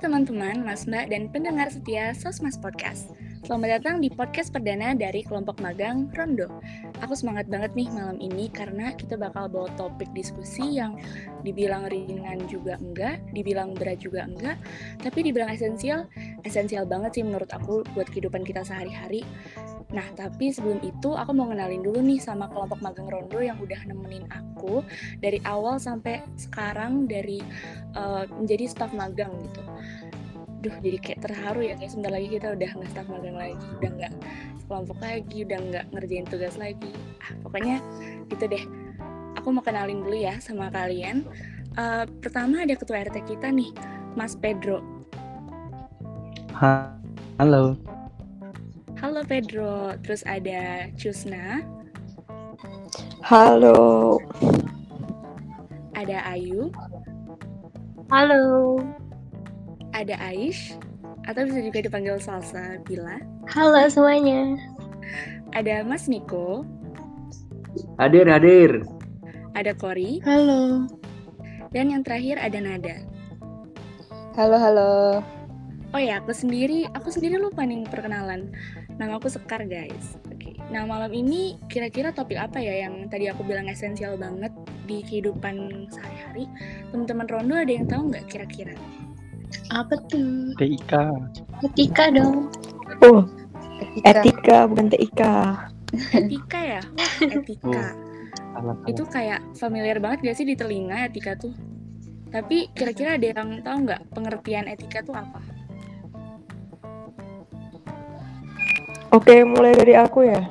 teman-teman, Mas Mbak, dan pendengar setia Sosmas Podcast. Selamat datang di podcast perdana dari kelompok magang Rondo. Aku semangat banget nih malam ini karena kita bakal bawa topik diskusi yang dibilang ringan juga enggak, dibilang berat juga enggak, tapi dibilang esensial, esensial banget sih menurut aku buat kehidupan kita sehari-hari. Nah, tapi sebelum itu aku mau kenalin dulu nih sama kelompok magang Rondo yang udah nemenin aku dari awal sampai sekarang dari uh, menjadi staf magang gitu. Duh, jadi kayak terharu ya kayak sebentar lagi kita udah nggak staf magang lagi, udah nggak kelompok lagi, udah nggak ngerjain tugas lagi. Ah, pokoknya gitu deh. Aku mau kenalin dulu ya sama kalian. Uh, pertama ada ketua RT kita nih, Mas Pedro. Halo. Halo Pedro, terus ada Cusna. Halo. Ada Ayu. Halo. Ada Aish, atau bisa juga dipanggil Salsa Bila. Halo semuanya. Ada Mas Niko. Hadir, hadir. Ada Kori. Halo. Dan yang terakhir ada Nada. Halo, halo. Oh ya, aku sendiri, aku sendiri lupa nih perkenalan. Nama aku Sekar, guys. Oke. Okay. Nah, malam ini kira-kira topik apa ya yang tadi aku bilang esensial banget di kehidupan sehari-hari? Teman-teman Rondo ada yang tahu nggak kira-kira? Apa tuh? TIK. Etika dong. Oh, etika, etika bukan TIK. Etika ya? Wah, etika. Oh, Itu kayak familiar banget gak sih di telinga etika tuh? Tapi kira-kira ada yang tahu nggak pengertian etika tuh apa? Oke, mulai dari aku ya.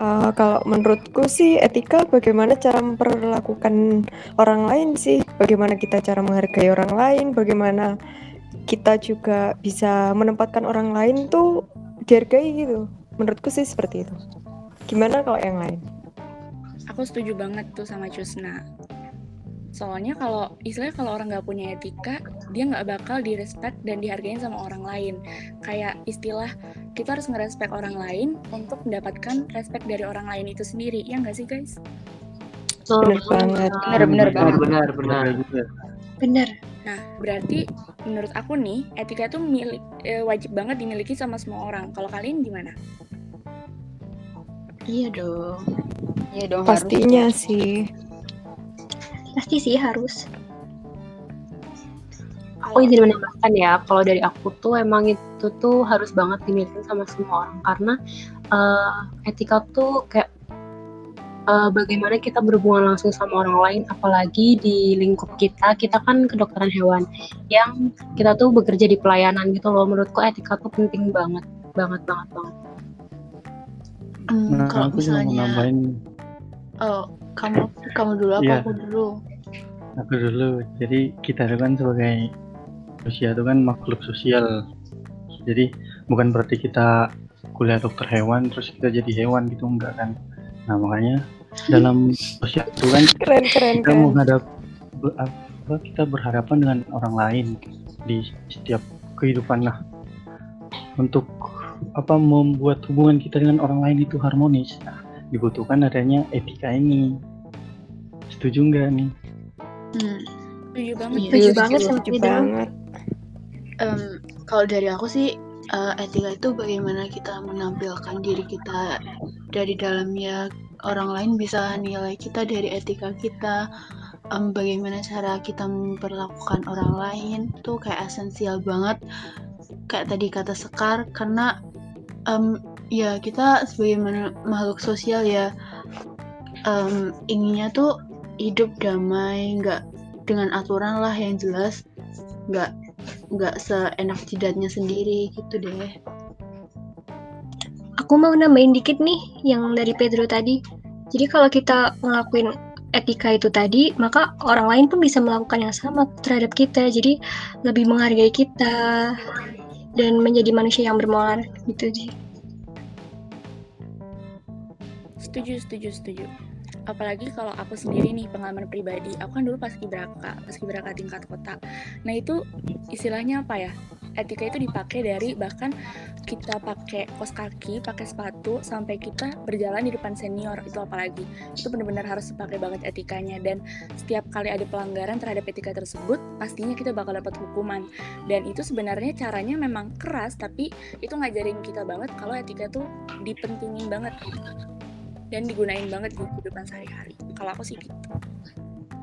Uh, kalau menurutku sih etika bagaimana cara memperlakukan orang lain sih, bagaimana kita cara menghargai orang lain, bagaimana kita juga bisa menempatkan orang lain tuh dihargai gitu. Menurutku sih seperti itu. Gimana kalau yang lain? Aku setuju banget tuh sama Cusna soalnya kalau istilahnya kalau orang nggak punya etika dia nggak bakal direspek dan dihargain sama orang lain. Kayak istilah kita harus ngerespek orang lain untuk mendapatkan respect dari orang lain itu sendiri. Ya nggak sih guys? Benar banget. benar benar benar benar benar. Benar. Nah berarti menurut aku nih etika itu milik eh, wajib banget dimiliki sama semua orang. Kalau kalian gimana? Iya dong. Iya dong pastinya harus. sih pasti sih harus. Aku izin menambahkan ya kalau dari aku tuh emang itu tuh harus banget dimiliki sama semua orang. Karena uh, etika tuh kayak uh, bagaimana kita berhubungan langsung sama orang lain apalagi di lingkup kita. Kita kan kedokteran hewan yang kita tuh bekerja di pelayanan gitu loh. Menurutku etika tuh penting banget banget banget banget. Hmm, nah, kalau misalnya nambahin... oh kamu kamu dulu apa yeah. aku dulu. Aku dulu. Jadi kita itu kan sebagai manusia itu kan makhluk sosial. Jadi bukan berarti kita kuliah dokter hewan terus kita jadi hewan gitu enggak kan. Nah makanya dalam sosial itu kan keren, keren, kita keren. menghadap apa kita berhadapan dengan orang lain di setiap kehidupan. Lah untuk apa membuat hubungan kita dengan orang lain itu harmonis nah, dibutuhkan adanya etika ini setuju nggak nih? Hmm. setuju banget. Iya, setuju banget setuju banget. Um, kalau dari aku sih uh, etika itu bagaimana kita menampilkan diri kita dari dalamnya. Orang lain bisa nilai kita dari etika kita. Um, bagaimana cara kita memperlakukan orang lain tuh kayak esensial banget. Kayak tadi kata Sekar karena um, ya kita sebagai makhluk sosial ya um, inginnya tuh hidup damai nggak dengan aturan lah yang jelas nggak nggak seenak jidatnya sendiri gitu deh aku mau nambahin dikit nih yang dari Pedro tadi jadi kalau kita ngelakuin etika itu tadi, maka orang lain pun bisa melakukan yang sama terhadap kita. Jadi lebih menghargai kita dan menjadi manusia yang bermoral gitu sih. Setuju, setuju, setuju. Apalagi kalau aku sendiri nih pengalaman pribadi, aku kan dulu pas kibraka, pas kibraka tingkat kota. Nah itu istilahnya apa ya? etika itu dipakai dari bahkan kita pakai kos kaki, pakai sepatu sampai kita berjalan di depan senior itu apalagi. Itu benar-benar harus dipakai banget etikanya. Dan setiap kali ada pelanggaran terhadap etika tersebut pastinya kita bakal dapat hukuman. Dan itu sebenarnya caranya memang keras tapi itu ngajarin kita banget kalau etika tuh dipentingin banget dan digunain banget di kehidupan sehari-hari kalau aku sih gitu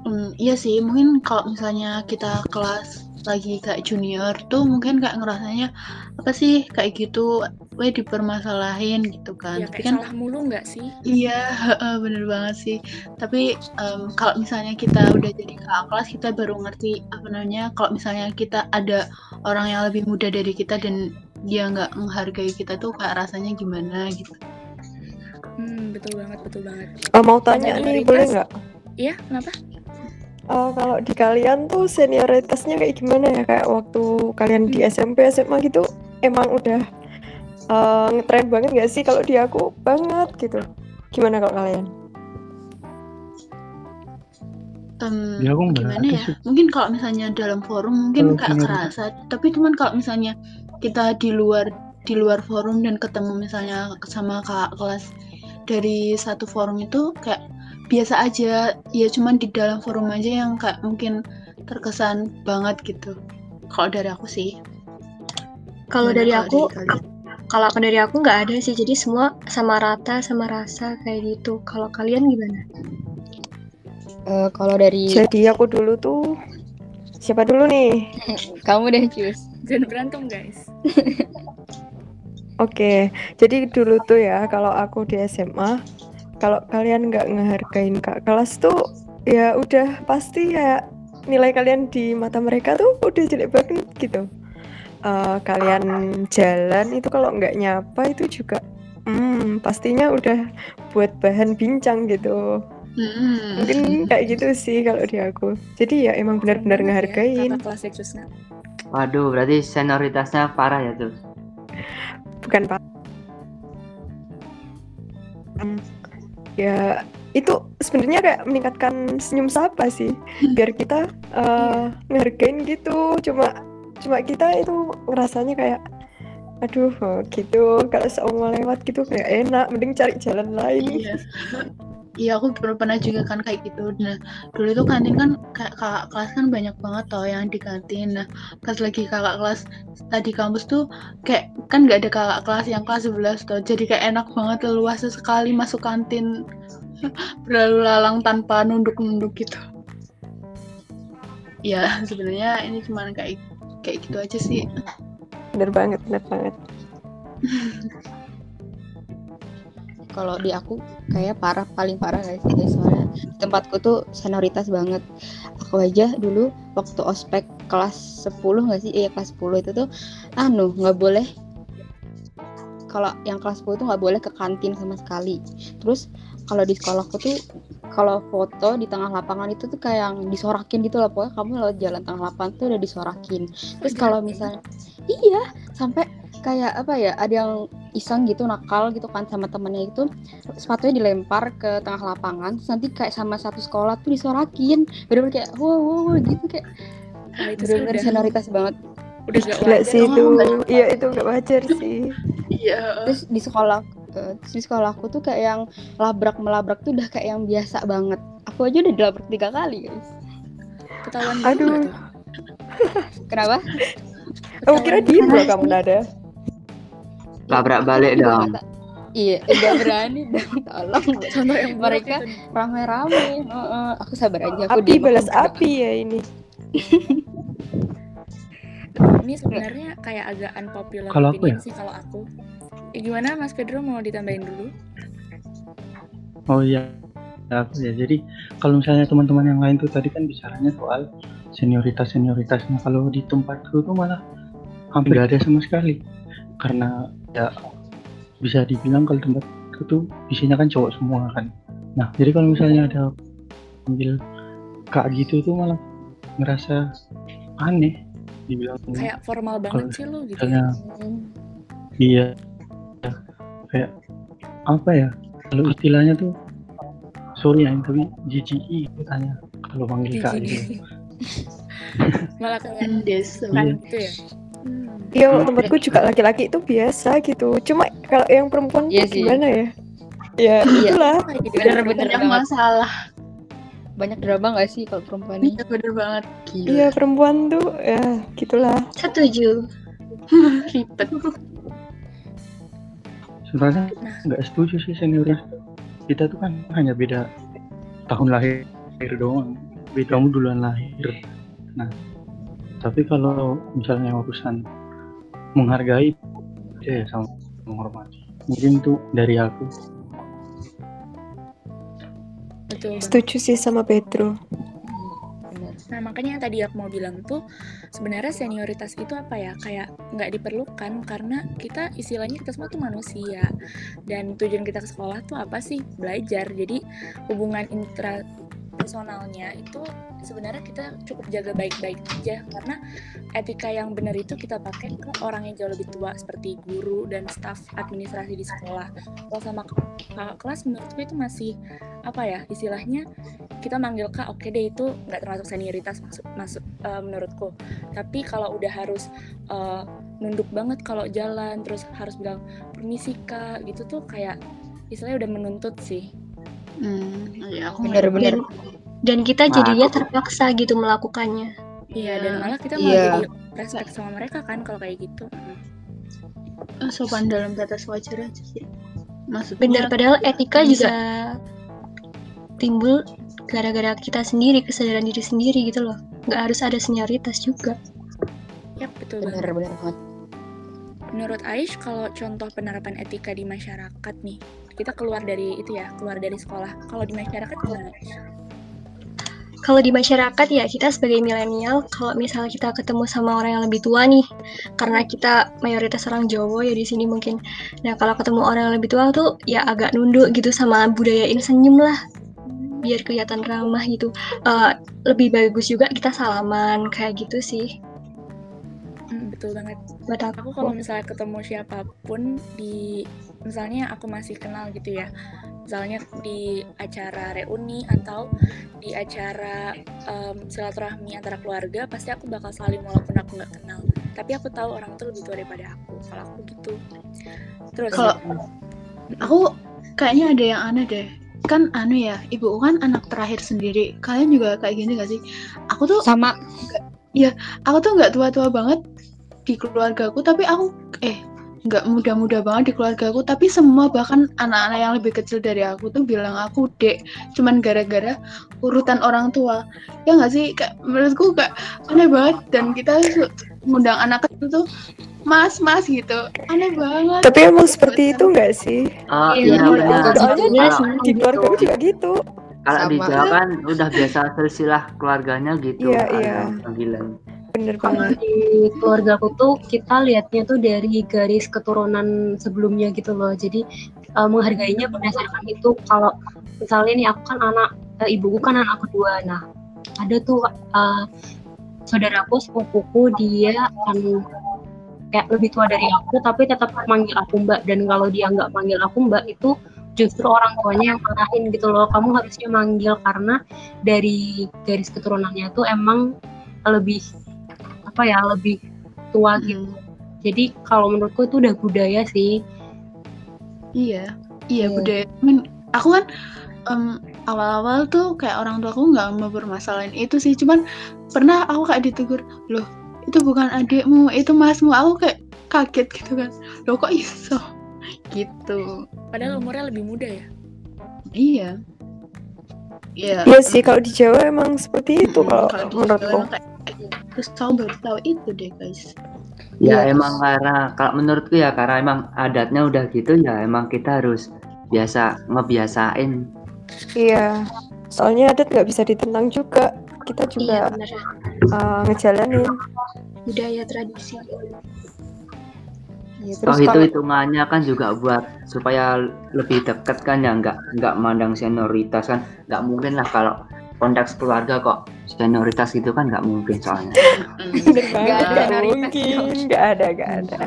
Hmm, iya sih, mungkin kalau misalnya kita kelas lagi kayak junior tuh mungkin kayak ngerasanya apa sih kayak gitu, weh dipermasalahin gitu kan. ya Tapi kan salah mulu nggak sih iya, bener banget sih. Tapi em, kalau misalnya kita udah jadi kakak kelas, kita baru ngerti apa namanya. Kalau misalnya kita ada orang yang lebih muda dari kita dan dia nggak menghargai kita tuh kayak rasanya gimana gitu. Hmm, betul banget betul banget Eh, mau tanya nih, boleh nggak? iya kenapa Eh, kalau di kalian tuh senioritasnya kayak gimana ya? Kayak waktu kalian di SMP, SMA gitu, emang udah eh, ngetren banget nggak sih? Kalau di aku banget gitu. Gimana kalau kalian? Em, Ya, aku nggak gimana ya? sih. Mungkin kalau misalnya dalam forum mungkin senioritas. kerasa, tapi cuman kalau misalnya kita di luar di luar forum dan ketemu misalnya sama kakak kelas dari satu forum itu kayak biasa aja, ya cuman di dalam forum aja yang kayak mungkin terkesan banget gitu. Kalau dari aku sih. Kalau dari aku, kalian? kalau aku dari aku nggak ada sih. Jadi semua sama rata, sama rasa kayak gitu. Kalau kalian gimana? Eh, kalau dari Jadi aku dulu tuh siapa dulu nih? kamu deh Cus. jangan berantem guys Oke, jadi dulu tuh ya kalau aku di SMA, kalau kalian nggak ngehargain kak kelas tuh ya udah pasti ya nilai kalian di mata mereka tuh udah jelek banget gitu. Eh, kalian jalan itu kalau nggak nyapa itu juga, hmm, pastinya udah buat bahan bincang gitu. Mm-mm. Mungkin kayak gitu sih kalau di aku. Jadi ya emang benar-benar Keren banget ya, ngehargain. Cusna Waduh, berarti senioritasnya parah ya tuh. Bukan pak. Hmm, ya itu sebenarnya kayak meningkatkan senyum sapa sih? Biar kita ngehargain gitu. Cuma cuma kita itu ngerasanya kayak aduh oh, gitu. Kalau seumur lewat gitu kayak enak. Mending cari jalan lain. Iya. Iya aku pernah pernah juga kan kayak gitu. Nah dulu itu kantin kan kakak kelas kan banyak banget toh yang di kantin. Nah pas lagi kakak kelas tadi kampus tuh kayak kan nggak ada kakak kelas yang kelas 11 toh. Jadi kayak enak banget leluasa sekali masuk kantin berlalu lalang tanpa nunduk-nunduk gitu. Ya sebenarnya ini cuma kayak kayak gitu aja sih. bener banget bener banget Kalau di aku kayak parah paling parah guys soalnya tempatku tuh senioritas banget. Aku aja dulu waktu ospek kelas 10 nggak sih? Iya kelas 10 itu tuh anu nggak boleh kalau yang kelas 10 tuh nggak boleh ke kantin sama sekali. Terus kalau di sekolahku tuh kalau foto di tengah lapangan itu tuh kayak yang disorakin gitu loh pokoknya kamu lewat jalan tengah lapangan tuh udah disorakin. Terus kalau misalnya iya sampai kayak apa ya ada yang iseng gitu nakal gitu kan sama temennya itu sepatunya dilempar ke tengah lapangan terus nanti kayak sama satu sekolah tuh disorakin. Bener-bener kayak wow, wow, wow, gitu kayak. Nah, itu bener-bener udah, senioritas banget. Udah gak wajar sih itu. Iya itu nggak wajar sih. Iya. terus di sekolah eh, terus di sekolahku tuh kayak yang labrak melabrak tuh udah kayak yang biasa banget. Aku aja udah dilabrak tiga kali guys. Ketahuan Aduh. kenapa? Oh kira diem loh kamu nada Labrak balik dong. iya nggak berani dong tolong contoh yang buruk Mereka itu nih. rame-rame Heeh, aku sabar aja aku api balas api ya ini ini sebenarnya kayak agak unpopular Kalau aku ya? sih kalau aku ya, gimana Mas Pedro mau ditambahin dulu Oh iya, Ya, aku ya. Jadi kalau misalnya teman-teman yang lain tuh tadi kan bicaranya soal senioritas senioritasnya. Kalau di tempatku tuh malah hampir nggak ada sama sekali. Karena ya bisa dibilang kalau tempatku tuh isinya kan cowok semua kan. Nah jadi kalau misalnya ada panggil kak gitu tuh malah ngerasa aneh. Dibilang kayak formal banget sih lu gitu misalnya Hmm. Iya. Ya, Kayak apa ya? Kalau istilahnya tuh sorry ya, tapi GGI itu tanya kalau panggil kak gitu. malah kayak kan gitu ya. Iya, kalau tempatku juga laki-laki itu biasa gitu. Cuma kalau yang perempuan Iya sih. gimana ya? Ya, Iya. itulah. Gitu. Bener-bener banyak banget. masalah Banyak drama gak sih kalau perempuan nih? iya bener banget gila Iya, perempuan tuh ya gitulah. Setuju. ribet sebenarnya nggak setuju sih seniornya kita tuh kan hanya beda tahun lahir doang beda kamu duluan lahir nah tapi kalau misalnya urusan menghargai ya sama menghormati mungkin tuh dari aku Betul. Setuju sih sama Pedro. Bener. Nah, makanya yang tadi aku mau bilang tuh sebenarnya senioritas itu apa ya? Kayak nggak diperlukan karena kita istilahnya kita semua tuh manusia dan tujuan kita ke sekolah tuh apa sih? Belajar. Jadi hubungan intrapersonalnya itu sebenarnya kita cukup jaga baik-baik aja karena etika yang benar itu kita pakai ke orang yang jauh lebih tua seperti guru dan staf administrasi di sekolah. Kalau sama kakak kelas menurutku itu masih apa ya istilahnya kita manggil kak oke deh itu nggak termasuk senioritas masuk masuk eh, menurutku tapi kalau udah harus eh, nunduk banget kalau jalan terus harus bilang permisi kak gitu tuh kayak istilahnya udah menuntut sih hmm, iya aku Bener-bener. Dan, kita Nah, jadinya aku- terpaksa gitu melakukannya. iya dan malah kita Iya. malah jadi respect sama mereka kan kalau kayak gitu Eh, sopan dalam batas wajar aja sih maksudnya Bener, padahal etika bisa. juga timbul gara-gara kita sendiri, kesadaran diri sendiri gitu loh. Nggak harus ada senioritas juga. ya betul banget Bener-bener banget. menurut Aish kalau contoh penerapan etika di masyarakat nih kita keluar dari itu ya keluar dari sekolah kalau di masyarakat gimana Kalau di masyarakat ya kita sebagai milenial, kalau misalnya kita ketemu sama orang yang lebih tua nih, karena kita mayoritas orang Jawa ya di sini mungkin. Nah kalau ketemu orang yang lebih tua tuh ya agak nunduk gitu sama budayain senyum lah, biar kelihatan ramah gitu. Eh, lebih bagus juga kita salaman kayak gitu sih. Betul banget Buat aku aku. kalau misalnya ketemu siapa pun di misalnya aku masih kenal gitu ya misalnya di acara reuni atau di acara em, silaturahmi antara keluarga pasti aku bakal saling walaupun aku nggak kenal tapi aku tahu orang itu lebih tua daripada aku kalau aku gitu terus Kalau aku kayaknya ada yang aneh deh. Kan anu ya, ibu kan anak terakhir sendiri. Kalian juga kayak gini gak sih? Aku tuh Sama aku tuh nggak tua-tua banget di keluargaku, tapi aku eh nggak muda-muda banget di keluargaku, tapi semua bahkan anak-anak yang lebih kecil dari aku tuh bilang aku dek, cuman gara-gara urutan orang tua. Ya nggak sih? Kayak, menurutku kayak aneh banget dan kita su- ngundang anak kecil tuh mas mas gitu, aneh banget. Tapi emang seperti itu nggak sih? Oh Iya, iya. Soalnya Iya. Di keluarga juga gitu. kalau di. Jawa kan udah biasa silsilah keluarganya gitu. Iya, ada iya. Panggilan. Bener Kalau banget. di keluarga aku tuh kita lihatnya tuh dari garis keturunan sebelumnya gitu loh. Jadi eh, menghargainya berdasarkan itu. Kalau misalnya nih aku kan anak eh, ibuku kan anak kedua. Nah ada tuh eh, saudaraku sepupuku dia akan kayak lebih tua dari aku tapi tetap manggil aku mbak dan kalau dia nggak manggil aku mbak itu justru orang tuanya yang marahin gitu loh kamu harusnya manggil karena dari garis keturunannya tuh emang lebih apa ya lebih tua gitu Hmm, jadi kalau menurutku itu udah budaya sih iya, iya Iya. budaya. Men, aku kan em, awal-awal tuh kayak orang tua aku nggak mau bermasalahin itu sih, cuman pernah aku kayak ditegur, loh itu bukan adikmu, itu masmu. Aku kayak kaget gitu kan, loh kok iso? Gitu. padahal umurnya lebih muda ya Iya. Iya. Iya sih kalau di Jawa emang seperti itu Mm, kalau kalau di menurutku. Jawa kayak gitu. Terus tahu baru tahu itu deh guys. Ya Iya, emang karena kalau menurutku ya karena emang adatnya udah gitu ya emang kita harus biasa ngebiasain. Iya. Soalnya adat nggak bisa ditentang juga. Kita Iya juga bener. uh, ngejalanin. Budaya tradisi. Iya, Toh terus itu kalau hitungannya kan juga buat supaya lebih deket kan ya nggak nggak mandang senioritas kan nggak mungkin lah kalau konteks keluarga kok senioritas gitu kan nggak mungkin soalnya. Mm. Nggak Nggak mungkin. Nggak ada, nggak ada.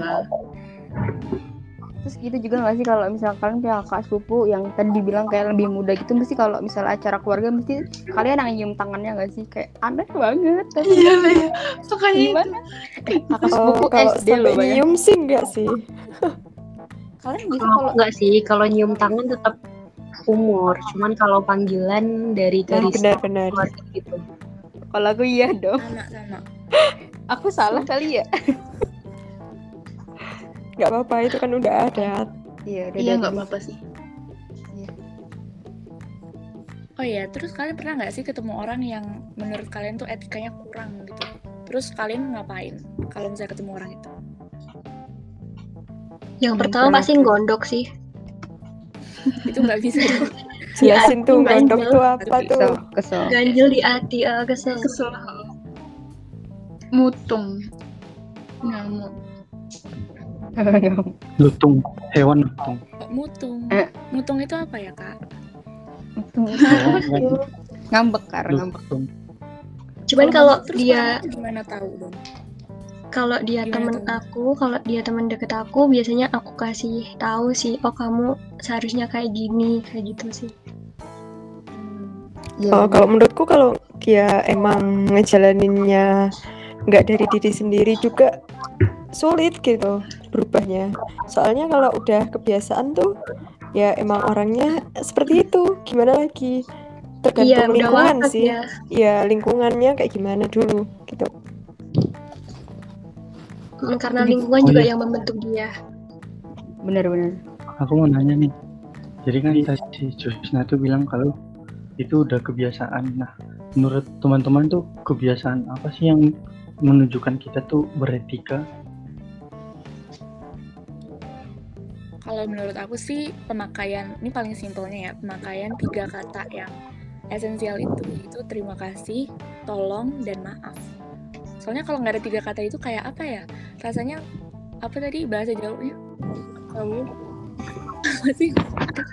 terus gitu juga nggak sih kalau misalkan punya kakak sepupu yang tadi dibilang kayak lebih muda gitu mesti kalau misalnya acara keluarga mesti kalian yang nyium tangannya nggak sih kayak aneh banget tapi Iya, iya. Makanya itu. gimana kakak Oh, sepupu kalau SD sampai loh bayang nyium sih enggak sih. kalian gitu Kalau kalau enggak sih, kalau nyium tangan tetap umur. Cuman kalau panggilan dari Nah, garis benar-benar. keluarga gitu. kalau aku iya dong Sama sama. aku salah kali ya Nggak apa-apa itu kan udah ada. iya udah Iya dari nggak apa-apa sih. Oh iya, terus kalian pernah nggak sih ketemu orang yang menurut kalian tuh etikanya kurang gitu? Terus kalian ngapain kalau misalnya ketemu orang itu? Yang pertama pernah pasti gondok sih. Itu nggak bisa. Jelasin tuh ganjel. gondok tuh apa Kesel. tuh. kesel Ganjil di hati, eh, kesel. Kesel. Mutung. Nyamuk. lutung hewan lutung mutung. Eh. Mutung itu apa ya kak? kan ngambek karena ngambek Cuman kalau dia gimana tahu dong? Kalau dia Gimana temen tuh? aku, kalau dia temen deket aku, biasanya aku kasih tahu sih, oh kamu seharusnya kayak gini, kayak gitu sih. Iya, Oh, bener. kalau menurutku kalau dia emang ngejalaninnya nggak dari diri sendiri juga sulit gitu berubahnya. Soalnya kalau udah kebiasaan tuh ya emang orangnya seperti itu. Gimana lagi? Iya, Tergantung udah lingkungan sih. ya. Ya lingkungannya kayak gimana dulu gitu. Mm, Karena lingkungan Oh, juga iya. yang membentuk dia. bener-bener aku mau nanya nih jadi kan tadi Josna tuh bilang kalau itu udah kebiasaan nah menurut teman-teman tuh kebiasaan apa sih yang menunjukkan kita tuh beretika Kalau menurut aku sih pemakaian ini paling simpelnya ya pemakaian tiga kata yang esensial itu itu terima kasih, tolong dan maaf. Soalnya kalau nggak ada tiga kata itu kayak apa ya? Rasanya apa tadi bahasa Jawanya? Kamu apa sih?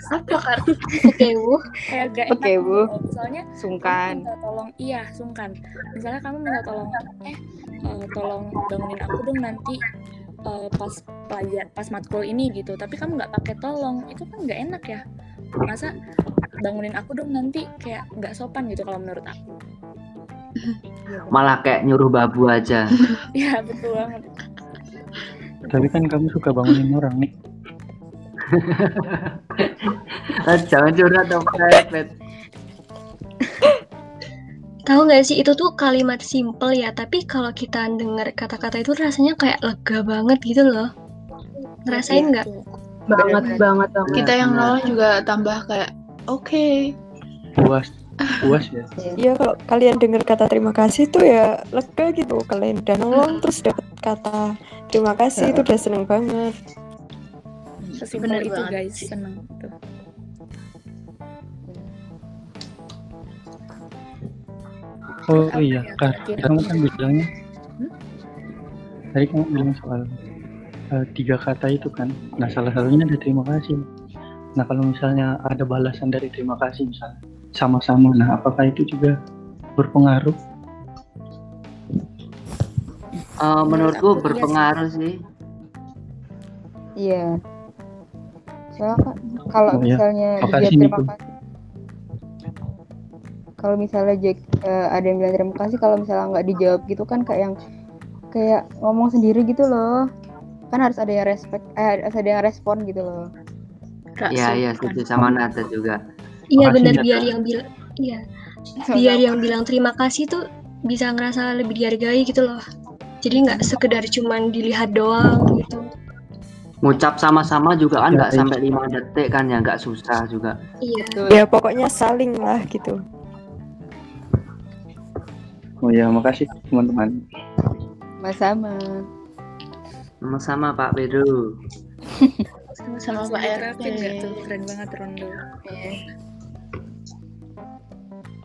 Apa kan? Oke, Wuh. Kayak gak Oke, enak Bu. gitu. Misalnya sungkan minta tolong iya sungkan misalnya kamu minta tolong eh eh, tolong bangunin aku dong nanti eh, pas pelajar pas matkul ini gitu tapi kamu nggak pakai tolong itu kan nggak enak ya masa bangunin aku dong nanti kayak nggak sopan gitu kalau menurut aku malah kayak nyuruh babu aja ya betul banget tapi kan kamu suka bangunin orang nih Ah, jangan curhat dong Pet. Tahu nggak sih itu tuh kalimat simple ya, tapi kalau kita dengar kata-kata itu rasanya kayak lega banget gitu loh. Ngerasain nggak? Tuh. Banget, banget, banget. Kita yang nolong juga tambah kayak oke. puas puas ya. Iya kalau kalian dengar kata terima kasih tuh ya lega gitu. Kalian udah nolong terus dapat kata terima kasih itu udah seneng banget. sesimpel Bener itu banget guys. seneng tuh oh Apa iya. ya, kan kamu kan bilangnya Hmm? tadi kamu bilang soal eh, tiga kata itu kan. Nah salah satunya ada terima kasih. Nah kalau misalnya ada balasan dari terima kasih misalnya sama-sama nah apakah itu juga berpengaruh Eh, menurutku iya sih. berpengaruh sih Iya. Soalnya kan kalau Oh, iya. misalnya Makasih, dia terima kasih. Kalau misalnya Jack eh, ada yang bilang terima kasih kalau misalnya nggak dijawab gitu kan kayak yang kayak ngomong sendiri gitu loh. Kan harus ada yang respect eh harus ada yang respon gitu loh. Iya iya setuju sama Nata juga Iya Nata. biar yang bilang, iya biar yang bilang terima kasih tuh bisa ngerasa lebih dihargai gitu loh. Jadi nggak sekedar cuman dilihat doang gitu. ngucap sama-sama juga kan Ya, nggak iya. sampai lima detik kan ya nggak susah juga Iya. Betul. Ya pokoknya saling lah gitu. oh ya makasih teman-teman Sama-sama. sama-sama Pak Pedro Sama-sama Pak diterapin nggak tuh keren banget Rondo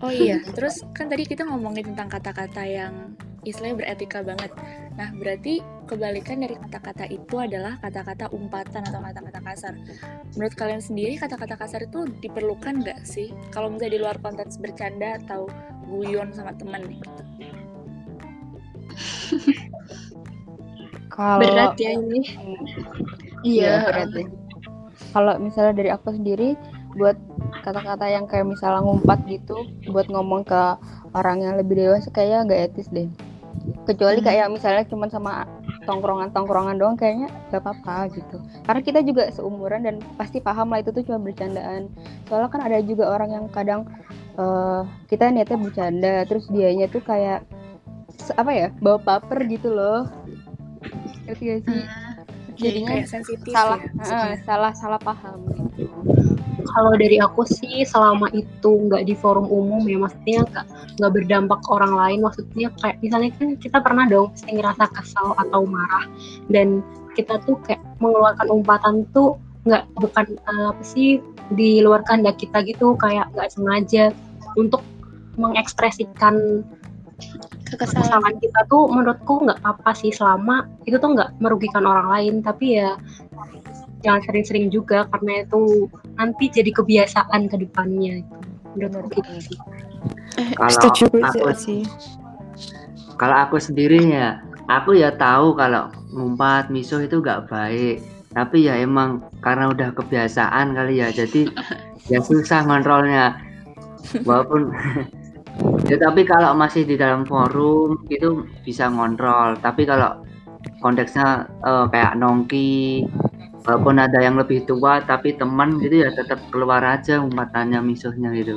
Oh iya, terus kan tadi kita ngomongin tentang kata-kata yang istilahnya beretika banget. Nah, berarti kebalikan dari kata-kata itu adalah kata-kata umpatan atau kata-kata kasar. Menurut kalian sendiri, kata-kata kasar itu diperlukan nggak sih? Kalau misalnya di luar konteks bercanda atau guyon sama teman nih, gitu. Kalau Berat ya ini. Iya. berat deh. Kalau misalnya dari aku sendiri buat kata-kata yang kayak misalnya ngumpat gitu buat ngomong ke orang yang lebih dewasa kayaknya nggak etis deh. Kecuali Hmm. kayak misalnya cuman sama tongkrongan-tongkrongan doang kayaknya gak apa-apa gitu. Karena kita juga seumuran dan pasti paham lah itu tuh cuma bercandaan. Soalnya kan ada juga orang yang kadang eh, kita niatnya bercanda terus dianya tuh kayak apa ya bawa baper gitu loh. Ngerti gak sih? Jadinya kayak sensitif salah ya, maksudnya. salah salah paham gitu. Kalau dari aku sih selama itu nggak di forum umum ya maksudnya nggak nggak berdampak ke orang lain maksudnya kayak misalnya kan kita pernah dong pasti ngerasa kesal atau marah dan kita tuh kayak mengeluarkan umpatan tuh nggak bukan eh, apa sih di luar kehendak kita gitu kayak nggak sengaja untuk mengekspresikan Kekesalan. kesalahan kita tuh menurutku nggak apa sih selama itu tuh nggak merugikan orang lain tapi ya jangan sering-sering juga karena itu nanti jadi kebiasaan ke depannya gitu. menurutku gitu sih Kalau Setuju aku sih. kalau aku sendiri ya aku ya tahu kalau ngumpat misuh itu nggak baik tapi ya emang karena udah kebiasaan kali ya jadi ya susah ngontrolnya walaupun ya tapi kalau masih di dalam forum itu bisa ngontrol tapi kalau konteksnya eh, kayak nongki walaupun ada yang lebih tua tapi teman gitu ya tetap keluar aja umpatannya misuhnya gitu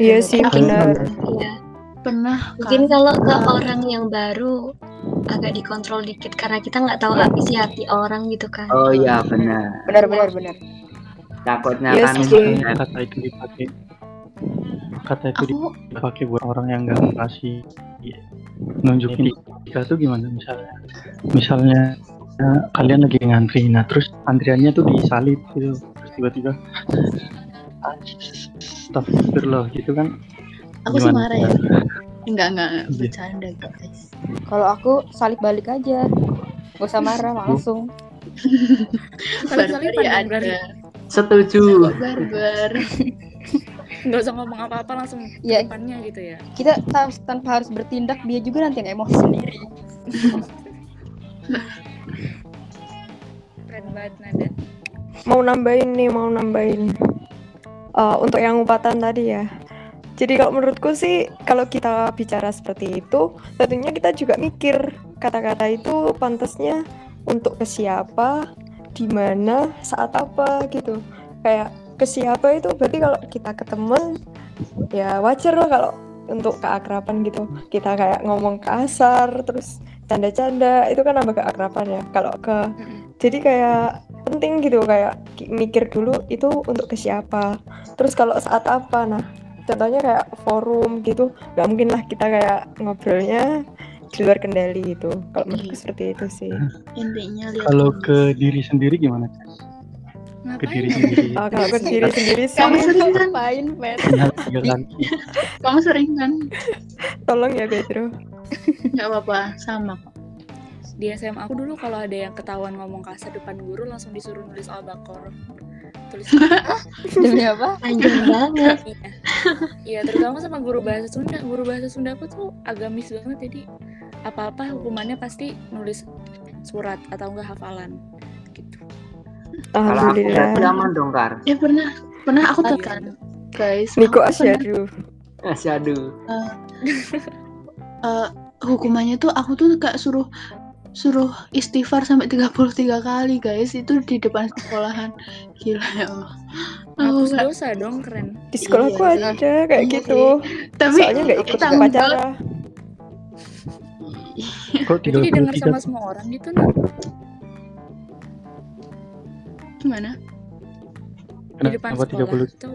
Iya sih benar. Iya. Pernah Mungkin kalau ke orang yang baru agak dikontrol dikit karena kita nggak tahu isi hati orang gitu kan. oh iya benar Benar benar benar. takutnya Iya kan kata itu dipakai kata itu Aku dipakai buat orang yang nggak ngasih nunjukin etika tuh gimana misalnya misalnya kalian lagi ngantri nah terus antriannya tuh disalip gitu terus tiba-tiba Astagfirullah gitu kan aku sih marah ya. Enggak, enggak, enggak. Iya. bercanda guys. Kalau aku salib balik aja. Gak usah marah langsung. Barbar ya ada. setuju barbar. nggak usah ngomong apa-apa langsung Ya. depannya gitu ya Kita ta- tanpa harus bertindak dia juga nanti yang emosi sendiri. keren banget nada Mau nambahin nih, mau nambahin. Eh, untuk yang umpatan tadi ya. Jadi kalau menurutku sih kalau kita bicara seperti itu, tentunya kita juga mikir kata-kata itu pantasnya untuk ke siapa, di mana, saat apa gitu. Kayak ke siapa itu berarti kalau kita ke temen ya wajar lah kalau untuk keakraban gitu. Kita kayak ngomong kasar terus canda-canda itu kan nambah keakraban ya. Kalau ke jadi kayak penting gitu kayak ki- mikir dulu itu untuk ke siapa. Terus kalau saat apa? Nah contohnya kayak forum gitu. Nggak mungkin lah kita kayak ngobrolnya di luar kendali gitu. Kalau menurutku Iya. seperti itu sih. Intinya lihat kalau ke diri sendiri gimana? Ke diri sendiri. Ah, kalau ke diri sendiri sih. Kamu sering kan? Ngapain, Kamu sering kan? tolong ya Pedro Enggak apa-apa, sama kok. di SMA aku dulu kalau ada yang ketahuan ngomong kasar depan guru langsung disuruh nulis al-baqarah tulis Demi apa? Panjang banget. iya. Iya terutama sama guru bahasa Sunda. Guru bahasa Sunda aku tuh agamis banget jadi apa-apa hukumannya pasti nulis surat atau enggak hafalan gitu. Kalau aku alhamdulillah berarti aman dong kar. Ya pernah, pernah aku tuh kan, guys. Niko pernah, asyadu. Asyadu eh, hukumannya tuh aku tuh kayak suruh suruh istighfar sampai 33 kali guys. Itu di depan sekolahan. Gila ya Allah. Aku hapus nggak- dosa dong keren. di sekolahku Iya ada kayak Iya gitu. tapi soalnya nggak ikut upacara. kok jadi didengar 33 sama semua orang gitu nah gimana? Di depan kenapa sekolah 30 tuh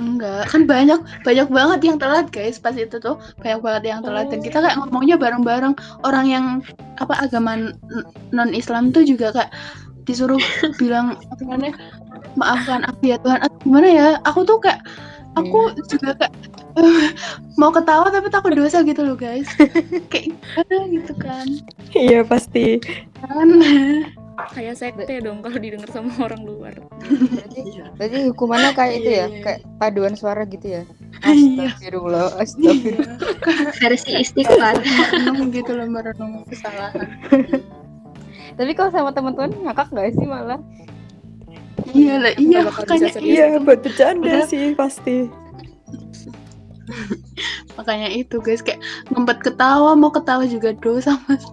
enggak. Kan banyak banyak banget yang telat guys pas itu tuh. Banyak banget yang telat. Dan kita kayak ngomongnya bareng-bareng. Orang yang apa agama non Islam tuh juga kayak disuruh bilang namanya maafkan aku ya Tuhan. Atau gimana ya? Aku tuh kayak aku juga kayak mau ketawa tapi takut dosa gitu loh guys kayak gimana gitu kan iya pasti kan kayak sekte dong kalau didengar sama orang luar Berarti, berarti hukumannya kayak itu ya, Iya, iya. kayak paduan suara gitu ya. Iya. Astagfirullah, astagfirullah. Versi istighfar. merenung gitu loh merenung kesalahan Tapi kalau sama teman-teman ngakak gak sih malah? Iya lah, iya makanya. Iya, buat bercanda sih pasti. makanya itu guys kayak ngumpet ketawa mau ketawa juga dosa mas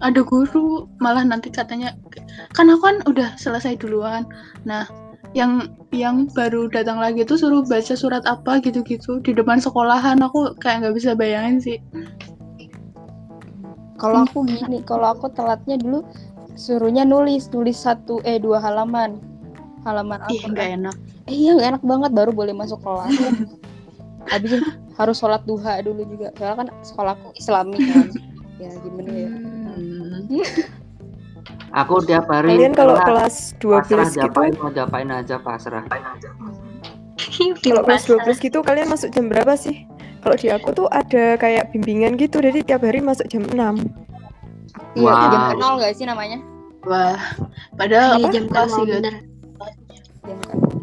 ada guru malah nanti katanya kan aku kan udah selesai duluan nah yang yang baru datang lagi tuh suruh baca surat apa gitu-gitu di depan sekolahan aku kayak nggak bisa bayangin sih Kalau aku gini, kalau aku telatnya dulu suruhnya nulis, nulis satu eh dua halaman. Halaman ih Al-Qur'an. nggak enak Eh, iya enak banget baru boleh masuk kelas. Habis itu harus sholat duha dulu juga. Soalnya kan sekolahku Islami kan. Ya gimana ya? Hmm. Aku tiap hari Kalian kalau kelas pasrah 12 gitu, diapain mau diapain aja pasrah. kalau kelas 12 gitu kalian masuk jam berapa sih? Kalau di aku tuh ada kayak bimbingan gitu, jadi tiap hari masuk jam 6. Iya, Wow. jam kenal gak sih namanya? wah padahal apa jam kelas kenal, sih. Jam kenal.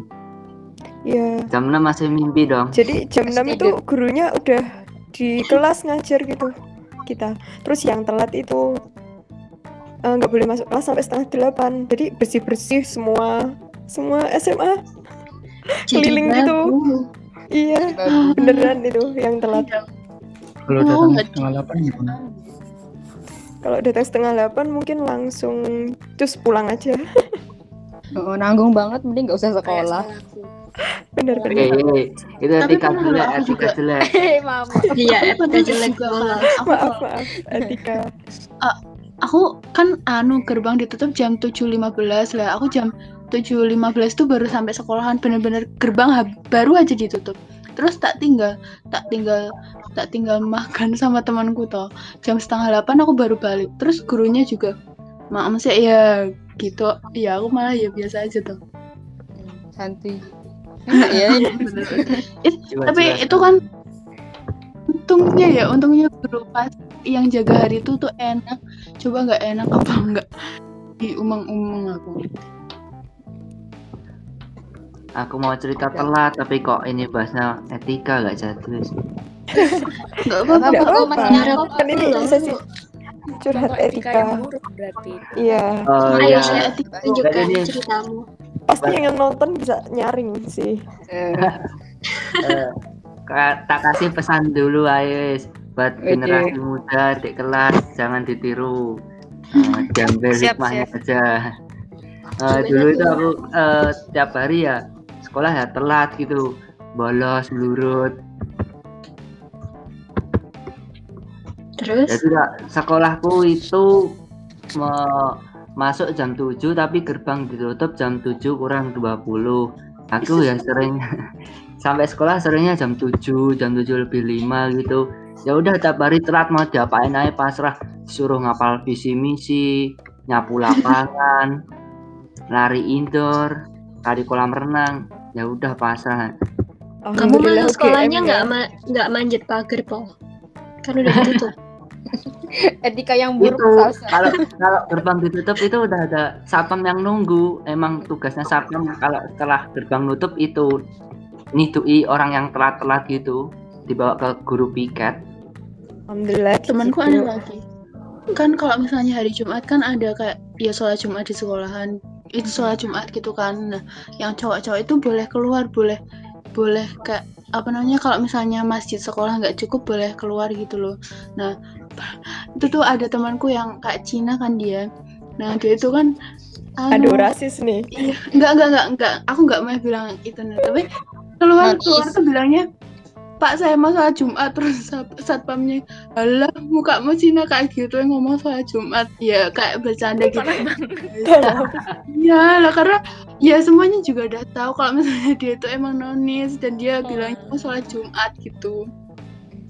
Iya. Jam 6 masih mimpi dong. Jadi jam 6 SD itu gurunya udah di kelas ngajar gitu kita. Terus yang telat itu eh, nggak boleh masuk kelas sampai setengah delapan. Jadi bersih bersih semua semua SMA. Keliling gitu. Iya, beneran itu yang telat. Kalau Oh, datang nggak- setengah delapan gimana? Kalau datang setengah delapan mungkin langsung terus pulang aja. Oh, nanggung banget, mending gak usah sekolah. Bener Eh, bener. eh, itu Tapi etika pernah jelek, aku etika juga- jelek. Iya, etika jelek Maaf maaf, Etika. aku kan anu gerbang ditutup jam 7.15 lah aku jam 7.15 tuh baru sampai sekolahan. Bener-bener gerbang hab- baru aja ditutup. Terus tak tinggal tak tinggal tak tinggal makan sama temanku toh. Jam setengah delapan aku baru balik. Terus gurunya juga maaf sih ya gitu. Ya aku malah ya biasa aja tuh Santuy. Ya. It- Coba tapi itu kan untungnya ya untungnya guru pas yang jaga hari itu tuh enak coba nggak enak apa enggak diumang-umang aku Aku mau cerita telat tapi kok ini bahasnya etika gak jadi. nggak Gak apa-apa masih. Kan curhat etika yang etika. buruk berarti. Iya, Oh Ayo, ya. Tunjukkan Jadi ini- ceritamu. Pasti yang nonton bisa nyaring sih. Eh, eh, tak kasih pesan dulu Ais buat Oke. generasi muda di kelas jangan ditiru. Diambil Siap, hikmahnya siap. aja. Eh, dulu itu aku eh, tiap hari ya sekolah ya telat gitu, bolos, lurut. Terus, Jadi Kak, sekolahku itu me- masuk jam 7 tapi gerbang ditutup jam 7 kurang 20. Aku ya sering sampai sekolah seringnya jam 7, jam 7 lebih 5 gitu. Ya udah tiap hari telat mau diapain aja pasrah suruh ngapal visi misi, nyapu lapangan, lari indoor, lari kolam renang. Ya udah pasrah. kamu masuk sekolahnya nggak ya. ma- nggak manjat pagar, po? Kan udah ditutup. etika yang buruk itu kalau kalau gerbang ditutup itu udah ada satpam yang nunggu. Emang tugasnya satpam kalau setelah gerbang nutup itu nidui orang yang telat-telat gitu dibawa ke guru piket. Alhamdulillah. temanku gitu. ada lagi. Kan kalau misalnya hari Jumat kan ada kayak ya sholat Jumat di sekolahan. Itu sholat Jumat gitu kan. Nah yang cowok-cowok itu boleh keluar boleh boleh kayak apa namanya kalau misalnya masjid sekolah nggak cukup boleh keluar gitu loh. Nah itu tuh ada temanku yang kayak Cina kan dia. Nah dia itu kan anu, Aduh rasis nih. Iya, enggak enggak enggak enggak. Aku enggak mau bilang itu nih, tapi keluar keluar tuh bilangnya Pak saya mau sholat Jumat. Terus sat- satpamnya alah mukamu Cina kayak gitu yang ngomong sholat Jumat. Ya kayak bercanda gitu. ya lah karena ya semuanya juga udah tahu kalau misalnya dia itu emang nonis dan dia bilangnya mau sholat Jumat gitu.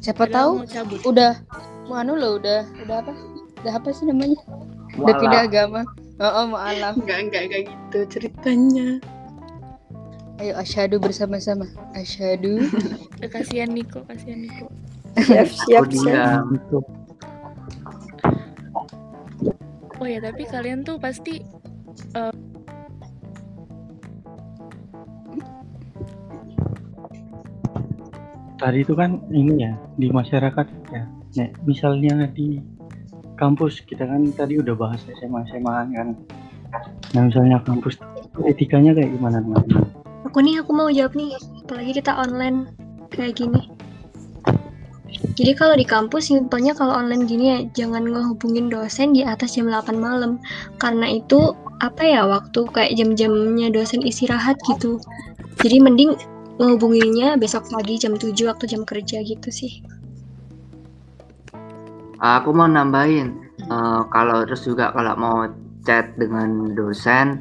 Siapa Padahal tahu mau udah mau anu loh udah udah apa? Udah apa sih namanya? Udah pindah agama. Oh, oh maaf. enggak enggak kayak gitu ceritanya Ayo asyhadu bersama-sama. Asyhadu. Eh, Kasihan Niko, kasihan Niko. Siap siap siap. Oh ya, tapi kalian tuh pasti tadi itu kan ini ya di masyarakat ya. Nek, misalnya di kampus kita kan tadi udah bahas SMA SMA kan nah misalnya kampus etikanya kayak gimana teman-teman Aku nih, aku mau jawab nih. Apalagi kita online kayak gini. Jadi kalau di kampus simpelnya kalau online gini ya jangan ngehubungin dosen di atas jam 8 malam karena itu apa ya waktu kayak jam-jamnya dosen istirahat gitu. Jadi mending ngehubunginnya besok pagi jam 7 waktu jam kerja gitu sih. Aku mau nambahin, eh, kalau terus juga kalau mau chat dengan dosen,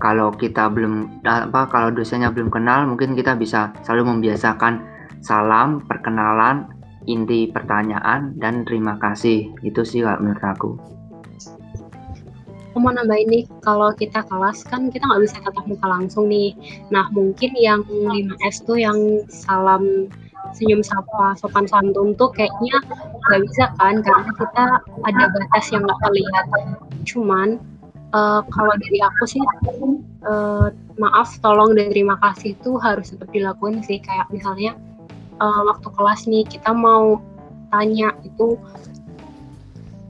kalau kita belum apa kalau dosennya belum kenal, mungkin kita bisa selalu membiasakan salam, perkenalan, inti pertanyaan dan terima kasih. Itu sih kalau menurut aku. Aku mau nambahin nih, kalau kita kelas kan kita nggak bisa tatap muka langsung nih. Nah mungkin yang 5S tuh yang salam senyum sapa sopan santun tuh kayaknya nggak bisa kan karena kita ada batas yang nggak terlihat. Cuman eh, kalau dari aku sih eh, maaf, tolong dan terima kasih tuh harus tetap dilakuin sih kayak misalnya eh, waktu kelas nih kita mau tanya itu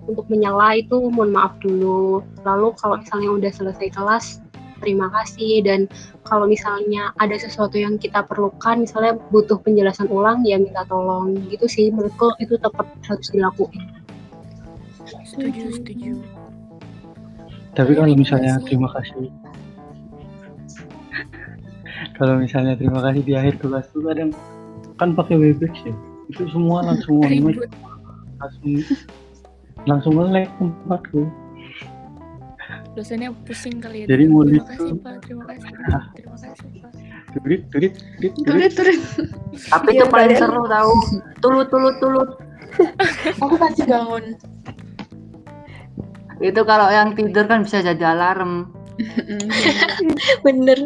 untuk menyela itu mohon maaf dulu. Lalu kalau misalnya udah selesai kelas, terima kasih. Dan kalau misalnya ada sesuatu yang kita perlukan, misalnya butuh penjelasan ulang ya minta tolong. Gitu sih menurutku itu tetap harus dilakuin. Setuju, setuju. tapi kalau misalnya terima kasih. Kalau misalnya terima kasih di akhir kelas tuh kadang kan pakai webex ya. Itu semua langsung langsung langsung nge-lag tempatku Dosennya pusing kali ya. Jadi terima murid kasih Pak, terima kasih. Terima kasih Pak. turit turit turit turit. Tapi Iya, itu paling kalian- seru tahu. Tulut tulut tulut. Aku pasti bangun. Itu kalau yang tidur kan bisa jadi alarm. Bener.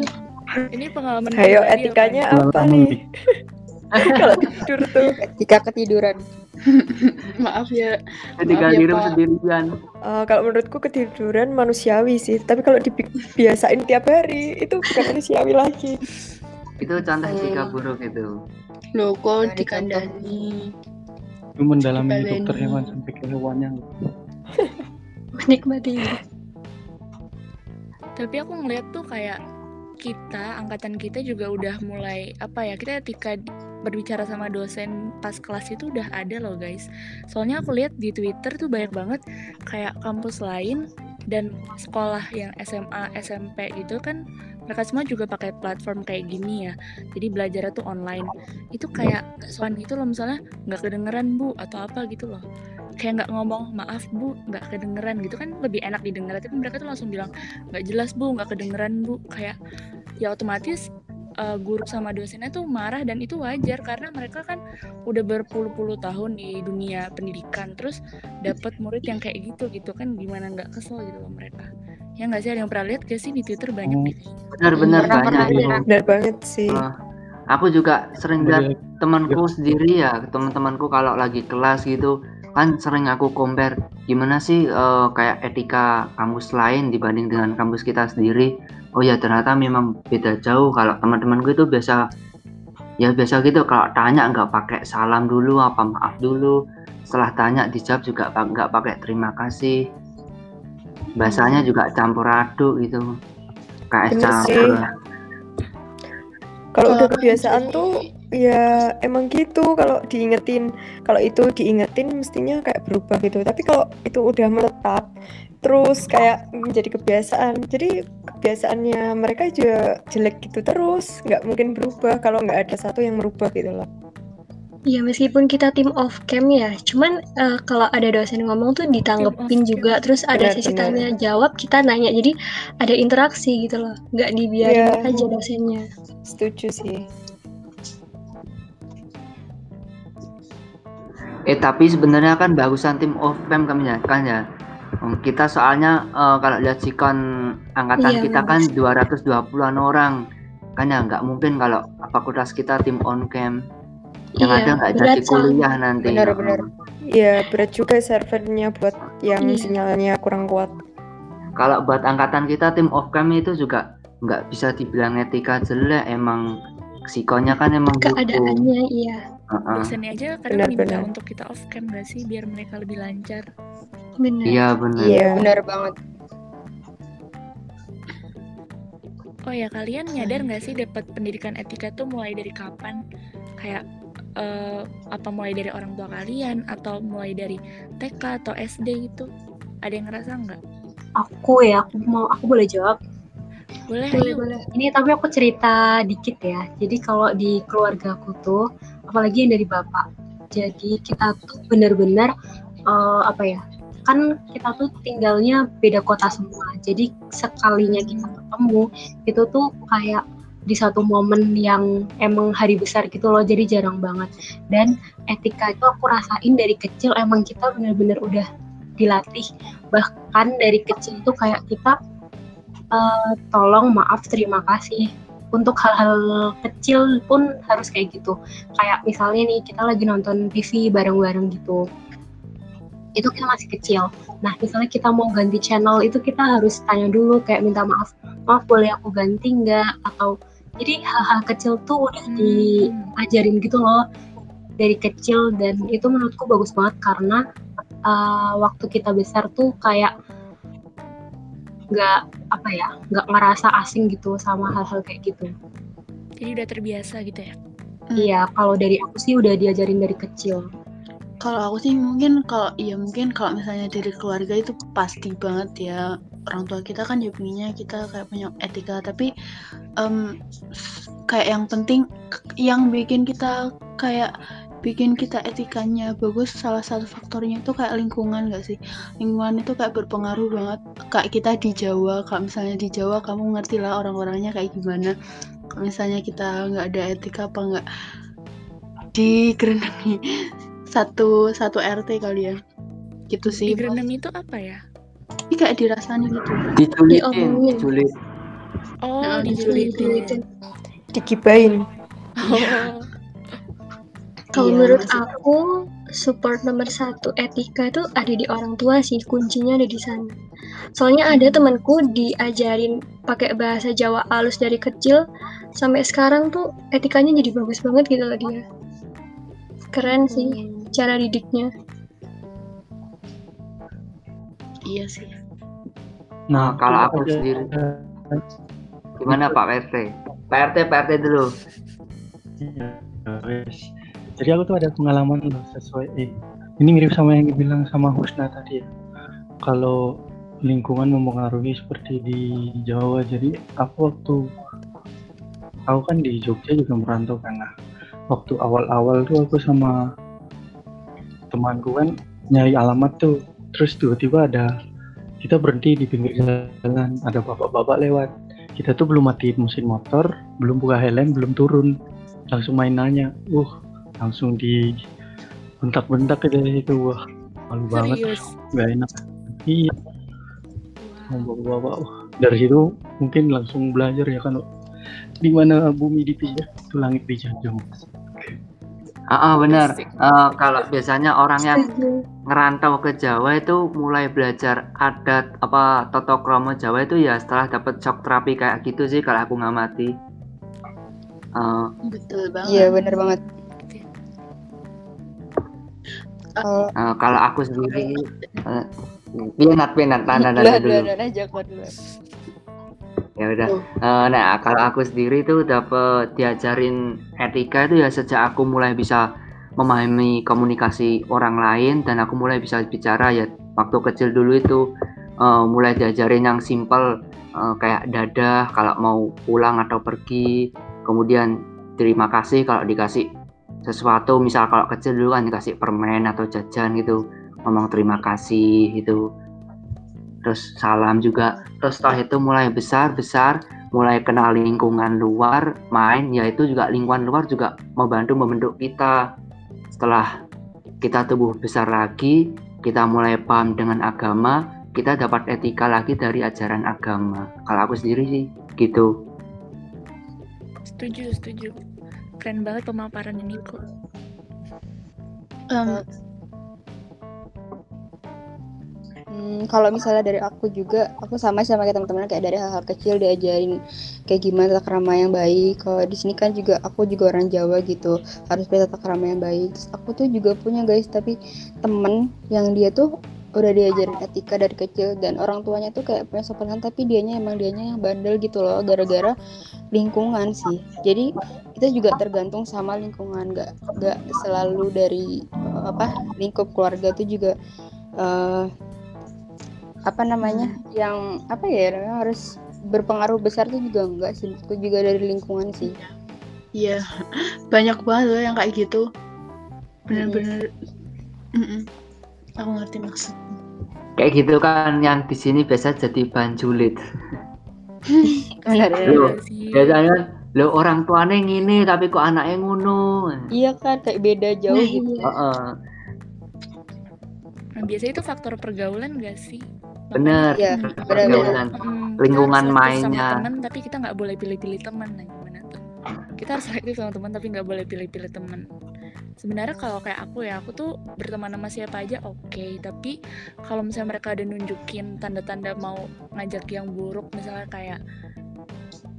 Ini pengalaman Ayo ya, etikanya apa nih? Kalau tidur tuh Ketika ketiduran. Maaf ya. Ketika ya, diri Pak. sendirian. eh, kalau menurutku ketiduran manusiawi sih. Tapi kalau dibiasain tiap hari itu bukan manusiawi lagi. Itu contoh Hmm. sikap buruk itu. Loh kok dikandani. Lu mendalami dokter hewan sampai ke hewannya Menikmati. Tapi aku ngeliat tuh kayak kita, angkatan kita juga udah mulai apa ya, kita ketika berbicara sama dosen pas kelas itu udah ada loh guys. Soalnya aku lihat di Twitter tuh banyak banget kayak kampus lain dan sekolah yang SMA, SMP gitu kan mereka semua juga pakai platform kayak gini ya. Jadi belajarnya tuh online. Itu kayak soal gitu loh misalnya nggak kedengeran bu atau apa gitu loh. Kayak nggak ngomong maaf bu nggak kedengeran gitu kan lebih enak didengar tapi mereka tuh langsung bilang nggak jelas bu nggak kedengeran bu kayak ya otomatis uh, guru sama dosennya tuh marah dan itu wajar karena mereka kan udah berpuluh-puluh tahun di dunia pendidikan terus dapat murid yang kayak gitu gitu kan gimana nggak kesel gitu loh mereka ya nggak sih ada yang pernah lihat gak sih di twitter banyak Oh. deh Benar-benar Pernah, banyak. pernah. Benar banget sih. Ah, Aku juga sering lihat temanku sendiri ya, teman-temanku kalau lagi kelas gitu kan sering aku compare gimana sih eh, kayak etika kampus lain dibanding dengan kampus kita sendiri. Oh ya ternyata memang beda jauh. Kalau teman-temanku itu biasa ya biasa gitu. Kalau tanya nggak pakai salam dulu apa maaf dulu. Setelah tanya dijawab juga nggak pakai terima kasih. Bahasanya juga campur aduk gitu. Kayak campur. Kalau udah kebiasaan tuh ya emang gitu. Kalau diingetin kalau itu diingetin mestinya kayak berubah gitu. Tapi kalau itu udah menetap terus kayak menjadi kebiasaan jadi kebiasaannya mereka juga jelek gitu terus. Nggak mungkin berubah kalau nggak ada satu yang merubah gitu loh. Iya meskipun kita tim off cam ya, cuman eh, kalau ada dosen ngomong tuh ditanggepin juga, terus ada Benar, sesi tanya jawab, kita nanya, jadi ada interaksi gitu loh, nggak dibiarin Iya. aja dosennya. setuju sih Eh tapi sebenarnya kan bagusan tim off cam kami ya kan ya. Um, Kita soalnya eh, kalau lihat sikon angkatan Iya, kita kan 220-an orang. Kan ya nggak mungkin kalau fakultas kita tim on cam. Yang Iya, ada nggak jadi kuliah nanti. Benar-benar. ya berat juga servernya buat yang Iya. sinyalnya kurang kuat Kalau buat angkatan kita tim off cam itu juga nggak bisa dibilang etika jelek emang sikonnya kan emang gitu. Keadaannya iya, Dosennya aja kadang minta Benar-benar. untuk kita off cam gak sih biar mereka lebih lancar Benar. Iya benar. Iya. Benar banget. Oh ya, kalian nyadar nggak sih dapat pendidikan etika tuh mulai dari kapan? Kayak eh, apa mulai dari orang tua kalian atau mulai dari TK atau SD gitu? Ada yang ngerasa nggak? Aku ya, aku mau aku boleh jawab. Boleh, Boleh, boleh. Ini tapi aku cerita dikit ya. Jadi kalau di keluarga aku tuh, apalagi yang dari bapak. Jadi kita tuh benar-benar eh, apa ya? Kan kita tuh tinggalnya beda kota semua. Jadi sekalinya kita ketemu itu tuh kayak di satu momen yang emang hari besar gitu loh. Jadi jarang banget. Dan etika itu aku rasain dari kecil emang kita benar-benar udah dilatih. Bahkan dari kecil tuh kayak kita eh, tolong maaf terima kasih. Untuk hal-hal kecil pun harus kayak gitu. Kayak misalnya nih kita lagi nonton TV bareng-bareng gitu. Itu kita masih kecil. Nah misalnya kita mau ganti channel itu kita harus tanya dulu kayak minta maaf maaf boleh aku ganti nggak? Atau jadi hal-hal kecil tuh udah diajarin gitu loh dari kecil. Dan itu menurutku bagus banget karena uh, waktu kita besar tuh kayak nggak apa ya nggak ngerasa asing gitu sama hal-hal kayak gitu Jadi udah terbiasa gitu ya. Hmm. iya kalau dari aku sih udah diajarin dari kecil Kalau aku sih mungkin kalau iya mungkin kalau misalnya dari keluarga itu pasti banget ya orang tua kita kan ya pengennya kita kayak punya etika tapi em, kayak yang penting yang bikin kita kayak bikin kita etikanya bagus salah satu faktornya itu kayak lingkungan gak sih lingkungan itu kayak berpengaruh banget kayak kita di Jawa kalau misalnya di Jawa kamu ngerti lah orang-orangnya kayak gimana kalau misalnya kita nggak ada etika apa nggak digerenangi satu satu RT kali ya gitu sih Di Grendam itu apa ya? ini kayak dirasani gitu Diculitin, Diomongin. diculit. Oh, Nah, dijulitin. Digibain. Oh. Kalau Iya, menurut masih- aku support nomor satu etika itu ada di orang tua sih kuncinya ada di sana. Soalnya ada temanku diajarin pakai bahasa Jawa halus dari kecil sampai sekarang tuh etikanya jadi bagus banget gitu loh dia. Keren sih cara didiknya. iya sih Nah, kalau aku ada- sendiri gimana Pak RT? Pak RT, Pak RT dulu. Jadi aku tuh ada pengalaman loh sesuai eh ini mirip sama yang dibilang sama Husna tadi ya. Kalau lingkungan mempengaruhi seperti di Jawa. Jadi aku waktu aku kan di Jogja juga merantau karena waktu awal-awal tuh aku sama temanku kan nyari alamat tuh terus tiba-tiba ada kita berhenti di pinggir jalan ada bapak-bapak lewat kita tuh belum matiin mesin motor belum buka helm belum turun langsung main nanya uh langsung di bentak-bentak aja itu wah malu banget. Nggak enak. Iya. Wah dari situ mungkin langsung belajar ya kan di mana bumi dipijak itu langit dijunjung Ah, ah, benar. Eh, kalau biasanya orang yang ngerantau ke Jawa itu mulai belajar adat apa toto kromo Jawa itu ya setelah dapat shock terapi kayak gitu sih kalau aku ngamati. Eh, betul banget. Iya bener banget. Kalau eh, kalau aku sendiri eh, pinat pinat tanda dulu dulu dulu. aja kok dulu. Ya udah. Eh, nah, kalau aku sendiri tuh dapat diajarin etika itu ya sejak aku mulai bisa memahami komunikasi orang lain dan aku mulai bisa bicara ya waktu kecil dulu itu eh, mulai diajarin yang simple eh, kayak dadah kalau mau pulang atau pergi, kemudian terima kasih kalau dikasih sesuatu misal kalau kecil dulu kan dikasih permen atau jajan gitu ngomong terima kasih gitu. Terus salam juga. Terus setelah itu mulai besar besar mulai kenal lingkungan luar main yaitu juga lingkungan luar juga membantu membentuk kita. Setelah kita tumbuh besar lagi kita mulai paham dengan agama kita dapat etika lagi dari ajaran agama. Kalau aku sendiri sih gitu. Setuju, setuju. Keren banget pemaparannya Niko. Em, Hmm, kalau misalnya dari aku juga, aku sama sama kayak teman-teman kayak dari hal-hal kecil diajarin kayak gimana tata krama yang baik. Kalau di sini kan juga aku juga orang Jawa gitu, harus punya tata krama yang baik. Terus aku tuh juga punya guys, tapi temen yang dia tuh udah diajarin etika dari kecil dan orang tuanya tuh kayak punya sopan tapi dianya emang dianya yang bandel gitu loh gara-gara lingkungan sih jadi kita juga tergantung sama lingkungan nggak nggak selalu dari eh, apa lingkup keluarga itu juga eh, apa namanya yang apa ya yang harus berpengaruh besar tuh juga enggak sih itu juga dari lingkungan sih Iya, banyak banget loh yang kayak gitu. Bener-bener. Mm-mm. Aku ngerti maksud. Kayak gitu kan yang di sini biasa jadi bahan julid. Iya biasanya lo orang tuanya ngini tapi kok anaknya ngono. iya kan kayak beda jauh Nah, gitu iya. Heeh. Nah, biasanya itu faktor pergaulan gak sih? Bener. Iya, Makanya- Pergaulan. Mm, Lingkungan kita harus selektif mainnya. sama teman tapi kita nggak boleh pilih-pilih teman nah gimana tuh kita harus selektif sama teman tapi nggak boleh pilih-pilih teman sebenarnya kalau kayak aku ya aku tuh berteman sama siapa aja oke tapi kalau misalnya mereka ada nunjukin tanda-tanda mau ngajak yang buruk misalnya kayak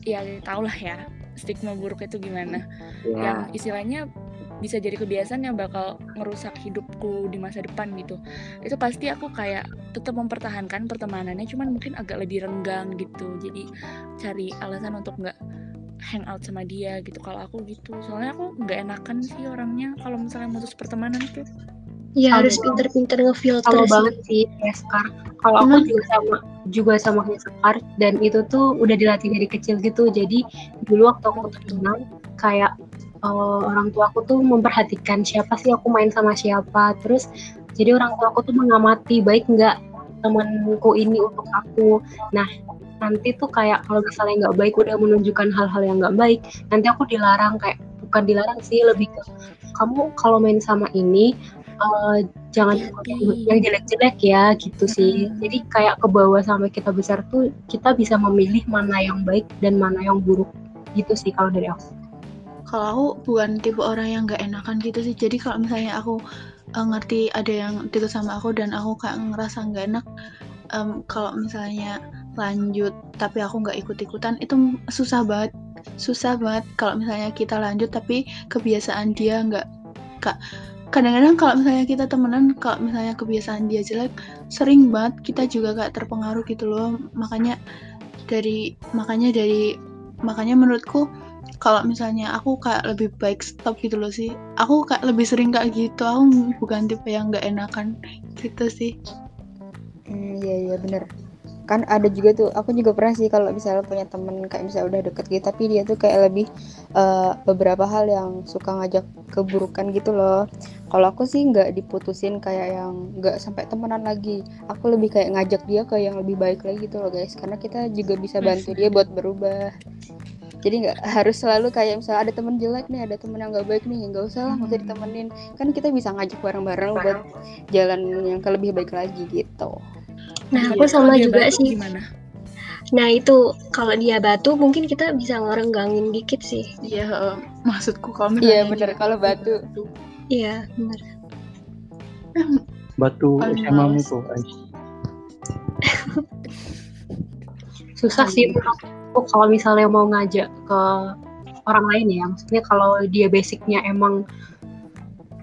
ya tau lah ya stigma buruk itu gimana. Yang Ya. istilahnya bisa jadi kebiasaan yang bakal ngerusak hidupku di masa depan gitu. Itu pasti aku kayak tetap mempertahankan pertemanannya cuman mungkin agak lebih renggang gitu. Jadi cari alasan untuk nggak hangout sama dia gitu kalau aku gitu soalnya aku nggak enakan sih orangnya kalau misalnya mutus pertemanan tuh Ya harus pinter-pinter ngefilter sama sih. banget sih kayak Sekar. Kalau aku Hmm. juga sama juga sama kayak Sekar dan itu tuh udah dilatih dari kecil gitu. Jadi dulu waktu aku temenan kayak eh, orang tua aku tuh memperhatikan siapa sih aku main sama siapa. Terus jadi orang tua aku tuh mengamati baik nggak temanku ini untuk aku. Nah nanti tuh kayak kalau misalnya nggak baik udah menunjukkan hal-hal yang nggak baik nanti aku dilarang kayak bukan dilarang sih lebih ke kamu kalau main sama ini eh, jangan Hati-hati. yang jelek-jelek ya gitu sih. Jadi kayak ke bawah sampai kita besar tuh kita bisa memilih mana yang baik dan mana yang buruk gitu sih kalau dari aku. Kalau aku bukan tipe orang yang nggak enakan gitu sih. Jadi kalau misalnya aku eh, ngerti ada yang deket sama aku dan aku kayak ngerasa nggak enak, em, kalau misalnya lanjut tapi aku nggak ikut-ikutan itu susah banget. Susah banget kalau misalnya kita lanjut tapi kebiasaan dia nggak kak kadang-kadang kalau misalnya kita temenan kalau misalnya kebiasaan dia jelek sering banget kita juga kayak terpengaruh gitu loh. Makanya dari makanya dari makanya menurutku kalau misalnya aku kayak lebih baik stop gitu loh sih. Aku kayak lebih sering kayak gitu aku bukan tipe yang nggak enakan gitu sih. Hmm, iya iya bener kan ada juga tuh aku juga pernah sih kalau misalnya punya temen kayak misalnya udah deket gitu tapi dia tuh kayak lebih eh, beberapa hal yang suka ngajak keburukan gitu loh. Kalau aku sih nggak diputusin kayak yang nggak sampai temenan lagi. Aku lebih kayak ngajak dia ke yang lebih baik lagi gitu loh guys. Karena kita juga bisa bantu dia buat berubah. Jadi nggak harus selalu kayak misalnya ada temen jelek nih ada temen yang nggak baik nih nggak usah lah nggak usah ditemenin. Kan kita bisa ngajak bareng-bareng buat jalan yang ke lebih baik lagi gitu Nah, Iya, aku sama kalau dia juga batu sih. gimana Nah, itu kalau dia batu mungkin kita bisa ngerenggangin dikit sih. iya eh, maksudku kalau Iya dia- kalau batu Iya, benar. Batu Paling SMA mu males. tuh, Ais. Susah sih menurutku kalau misalnya mau ngajak ke orang lain ya. Maksudnya kalau dia basicnya emang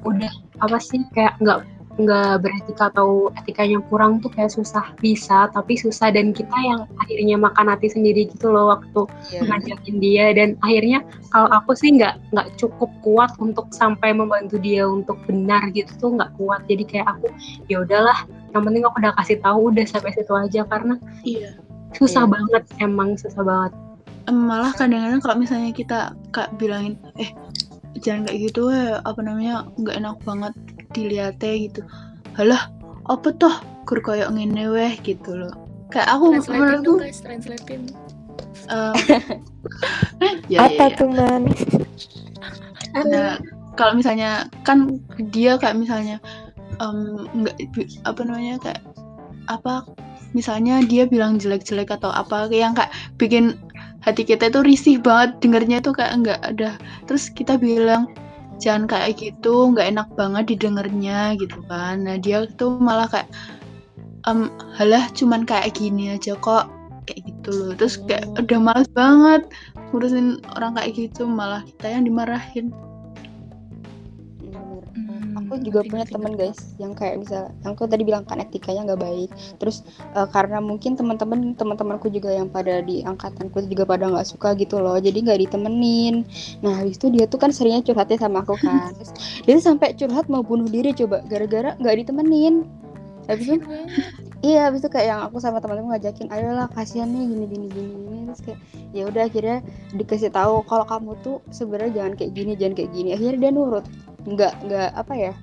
udah apa sih kayak nggak nggak beretika atau etikanya kurang tuh kayak susah bisa tapi susah dan kita yang akhirnya makan hati sendiri gitu loh waktu Iya. ngajakin dia. Dan akhirnya kalau aku sih nggak nggak cukup kuat untuk sampai membantu dia untuk benar gitu tuh nggak kuat. Jadi kayak aku ya udahlah yang penting aku udah kasih tahu udah sampai situ aja. Karena iya. susah Iya. banget emang susah banget. Malah kadang-kadang kalau misalnya kita kak bilangin eh jangan kayak gitu ya apa namanya nggak enak banget dilihatnya gitu. Halah apa toh? Kur koyo ngene weh gitu loh. Kayak aku menurutku guys translatein. Em, ya, Apa ya, ya. tuh man? Nah, kalau misalnya kan dia kayak misalnya em, nggak apa namanya kayak apa misalnya dia bilang jelek-jelek atau apa yang kayak bikin hati kita itu risih banget dengernya tuh kayak nggak ada. Terus kita bilang jangan kayak gitu nggak enak banget didengarnya gitu kan nah dia tuh malah kayak em halah cuman kayak gini aja kok kayak gitu loh terus kayak Oh. udah males banget ngurusin orang kayak gitu malah kita yang dimarahin. Aku juga punya teman guys yang kayak misal yang aku tadi bilang kan etikanya nggak baik. Terus uh, karena mungkin teman-teman teman-temanku juga yang pada di angkatanku juga pada nggak suka gitu loh jadi nggak ditemenin. Nah habis itu dia tuh kan seringnya curhatnya sama aku kan. Terus, dia tuh sampai curhat mau bunuh diri coba gara-gara nggak ditemenin. Habis itu iya habis itu kayak yang aku sama teman-teman ngajakin ayolah kasihan nih gini gini gini gini terus kayak ya udah akhirnya dikasih tahu kalau kamu tuh sebenarnya jangan kayak gini jangan kayak gini akhirnya dia nurut nggak nggak apa ya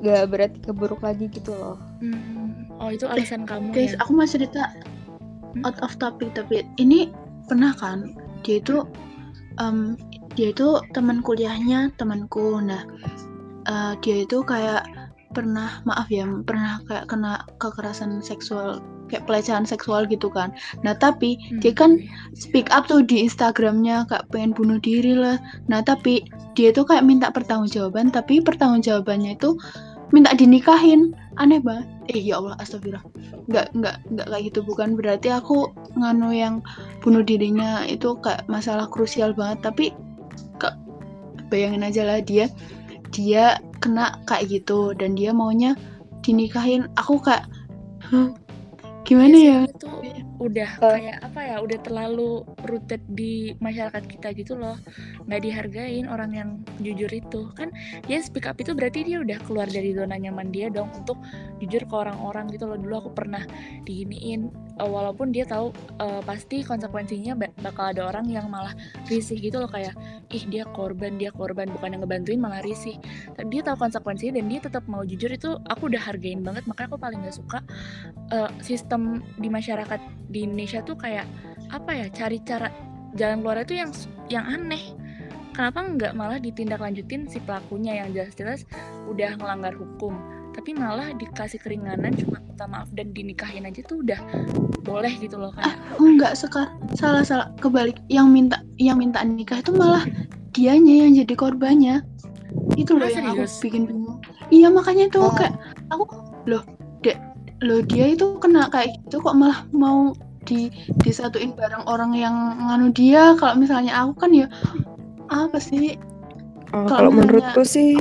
nggak berarti keburuk lagi gitu loh Hmm. Oh itu alasan kamu Guys, ya? aku mau cerita out of topic tapi ini pernah kan dia itu em, dia itu teman kuliahnya temanku. Nah, eh, dia itu kayak pernah maaf ya pernah kayak kena kekerasan seksual kayak pelecehan seksual gitu kan. Nah tapi Hmm. dia kan speak up tuh di Instagramnya kayak pengen bunuh diri lah. Nah tapi dia tuh kayak minta pertanggungjawaban tapi pertanggungjawabannya itu minta dinikahin. Aneh banget. Eh ya Allah astagfirullah. Nggak nggak nggak kayak gitu bukan berarti aku nganu yang bunuh dirinya itu kayak masalah krusial banget tapi kak bayangin aja lah dia dia kena kayak gitu dan dia maunya dinikahin aku kayak "Hah? gimana Iya ya sih, itu udah Eh. kayak apa ya udah terlalu rooted di masyarakat kita gitu loh. Nggak dihargain orang yang jujur itu. Kan dia speak up itu berarti dia udah keluar dari zona nyaman dia dong untuk jujur ke orang-orang gitu loh. Dulu aku pernah diginiin eh, walaupun dia tahu eh, pasti konsekuensinya ba- bakal ada orang yang malah risih gitu loh. Kayak ih dia korban dia korban bukan yang ngebantuin malah risih. Tapi dia tahu konsekuensinya dan dia tetap mau jujur itu aku udah hargain banget. Makanya aku paling gak suka eh, sistem di masyarakat di Indonesia tuh kayak apa ya cari cara jalan keluar itu yang yang aneh. Kenapa nggak malah ditindaklanjutin si pelakunya yang jelas-jelas udah ngelanggar hukum tapi malah dikasih keringanan cuma minta maaf dan dinikahin aja tuh udah boleh gitu loh kayak enggak sekar salah salah kebalik. Yang minta yang minta nikah itu malah dianya yang jadi korbannya. Itu loh Ah, yang aku bikin bingung. Iya makanya itu Oh. kayak aku loh loh dia itu kena kayak gitu kok malah mau di disatuin bareng orang yang nganu dia. Kalau misalnya aku kan ya apa sih? Oh, Kalau menurutku sih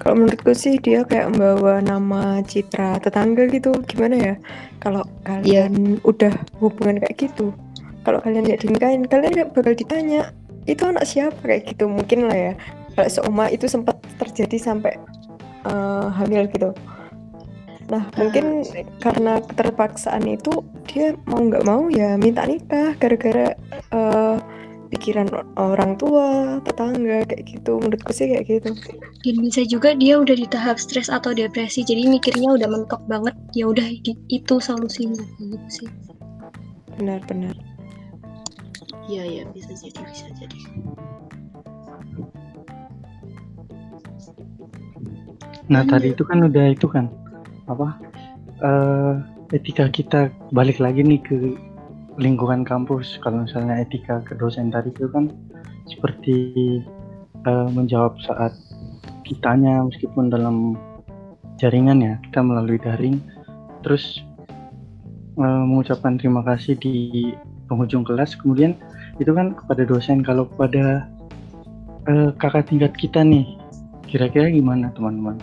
kalau menurutku sih dia kayak membawa nama citra tetangga gitu. Gimana ya? Kalau kalian udah hubungan kayak gitu kalau kalian nggak dinikahin kalian nggak bakal ditanya itu anak siapa? kayak gitu mungkin lah ya. Kalau seuma itu sempat terjadi sampai eh, hamil gitu nah mungkin karena keterpaksaan itu dia mau nggak mau ya minta nikah gara-gara eh, pikiran orang tua tetangga kayak gitu. Menurutku sih kayak gitu. Dan bisa juga dia udah di tahap stres atau depresi, jadi mikirnya udah mentok banget. Ya udah itu solusinya. Gitu sih. benar-benar iya iya bisa jadi bisa jadi. Nah tadi itu kan udah itu kan apa eh, etika kita balik lagi nih ke lingkungan kampus. Kalau misalnya etika ke dosen tadi itu kan seperti eh, menjawab saat kitanya meskipun dalam jaringan ya kita melalui daring terus eh, mengucapkan terima kasih di penghujung kelas kemudian itu kan kepada dosen kalau kepada eh, kakak tingkat kita nih kira-kira gimana teman-teman?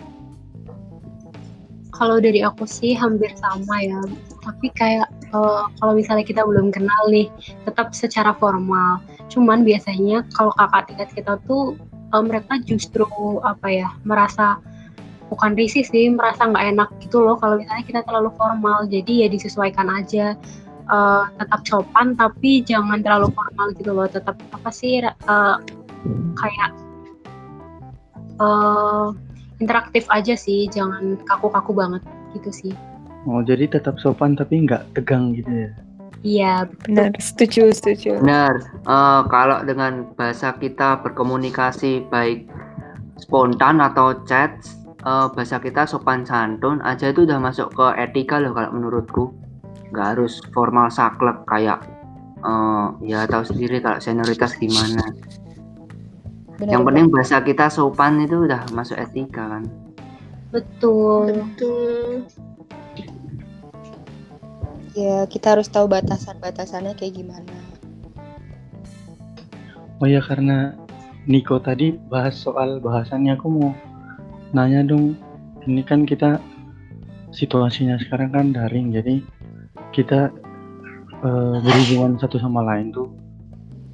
Kalau dari aku sih hampir sama ya. Tapi kayak eh, kalau misalnya kita belum kenal nih, tetap secara formal. Cuman biasanya kalau kakak tingkat kita tuh eh, mereka justru apa ya merasa bukan risih sih, merasa nggak enak gitu loh kalau misalnya kita terlalu formal. Jadi ya disesuaikan aja. Eh, tetap sopan tapi jangan terlalu formal gitu loh. Tetap apa sih eh, kayak interaktif aja sih, jangan kaku-kaku banget gitu sih. Oh jadi tetap sopan tapi nggak tegang gitu ya? Iya, benar setuju setuju Benar, eh, kalau dengan bahasa kita berkomunikasi baik spontan atau chat, eh, bahasa kita sopan santun aja itu udah masuk ke etika loh kalau menurutku. Nggak harus formal saklek kayak eh, ya tahu sendiri kalau senioritas gimana. Benar Yang penting bahasa kita sopan itu udah masuk etika kan. betul. betul ya kita harus tahu batasan-batasannya kayak gimana Oh ya karena Niko tadi bahas soal bahasannya aku mau nanya dong ini kan kita situasinya sekarang kan daring jadi kita eh, berhubungan satu sama lain tuh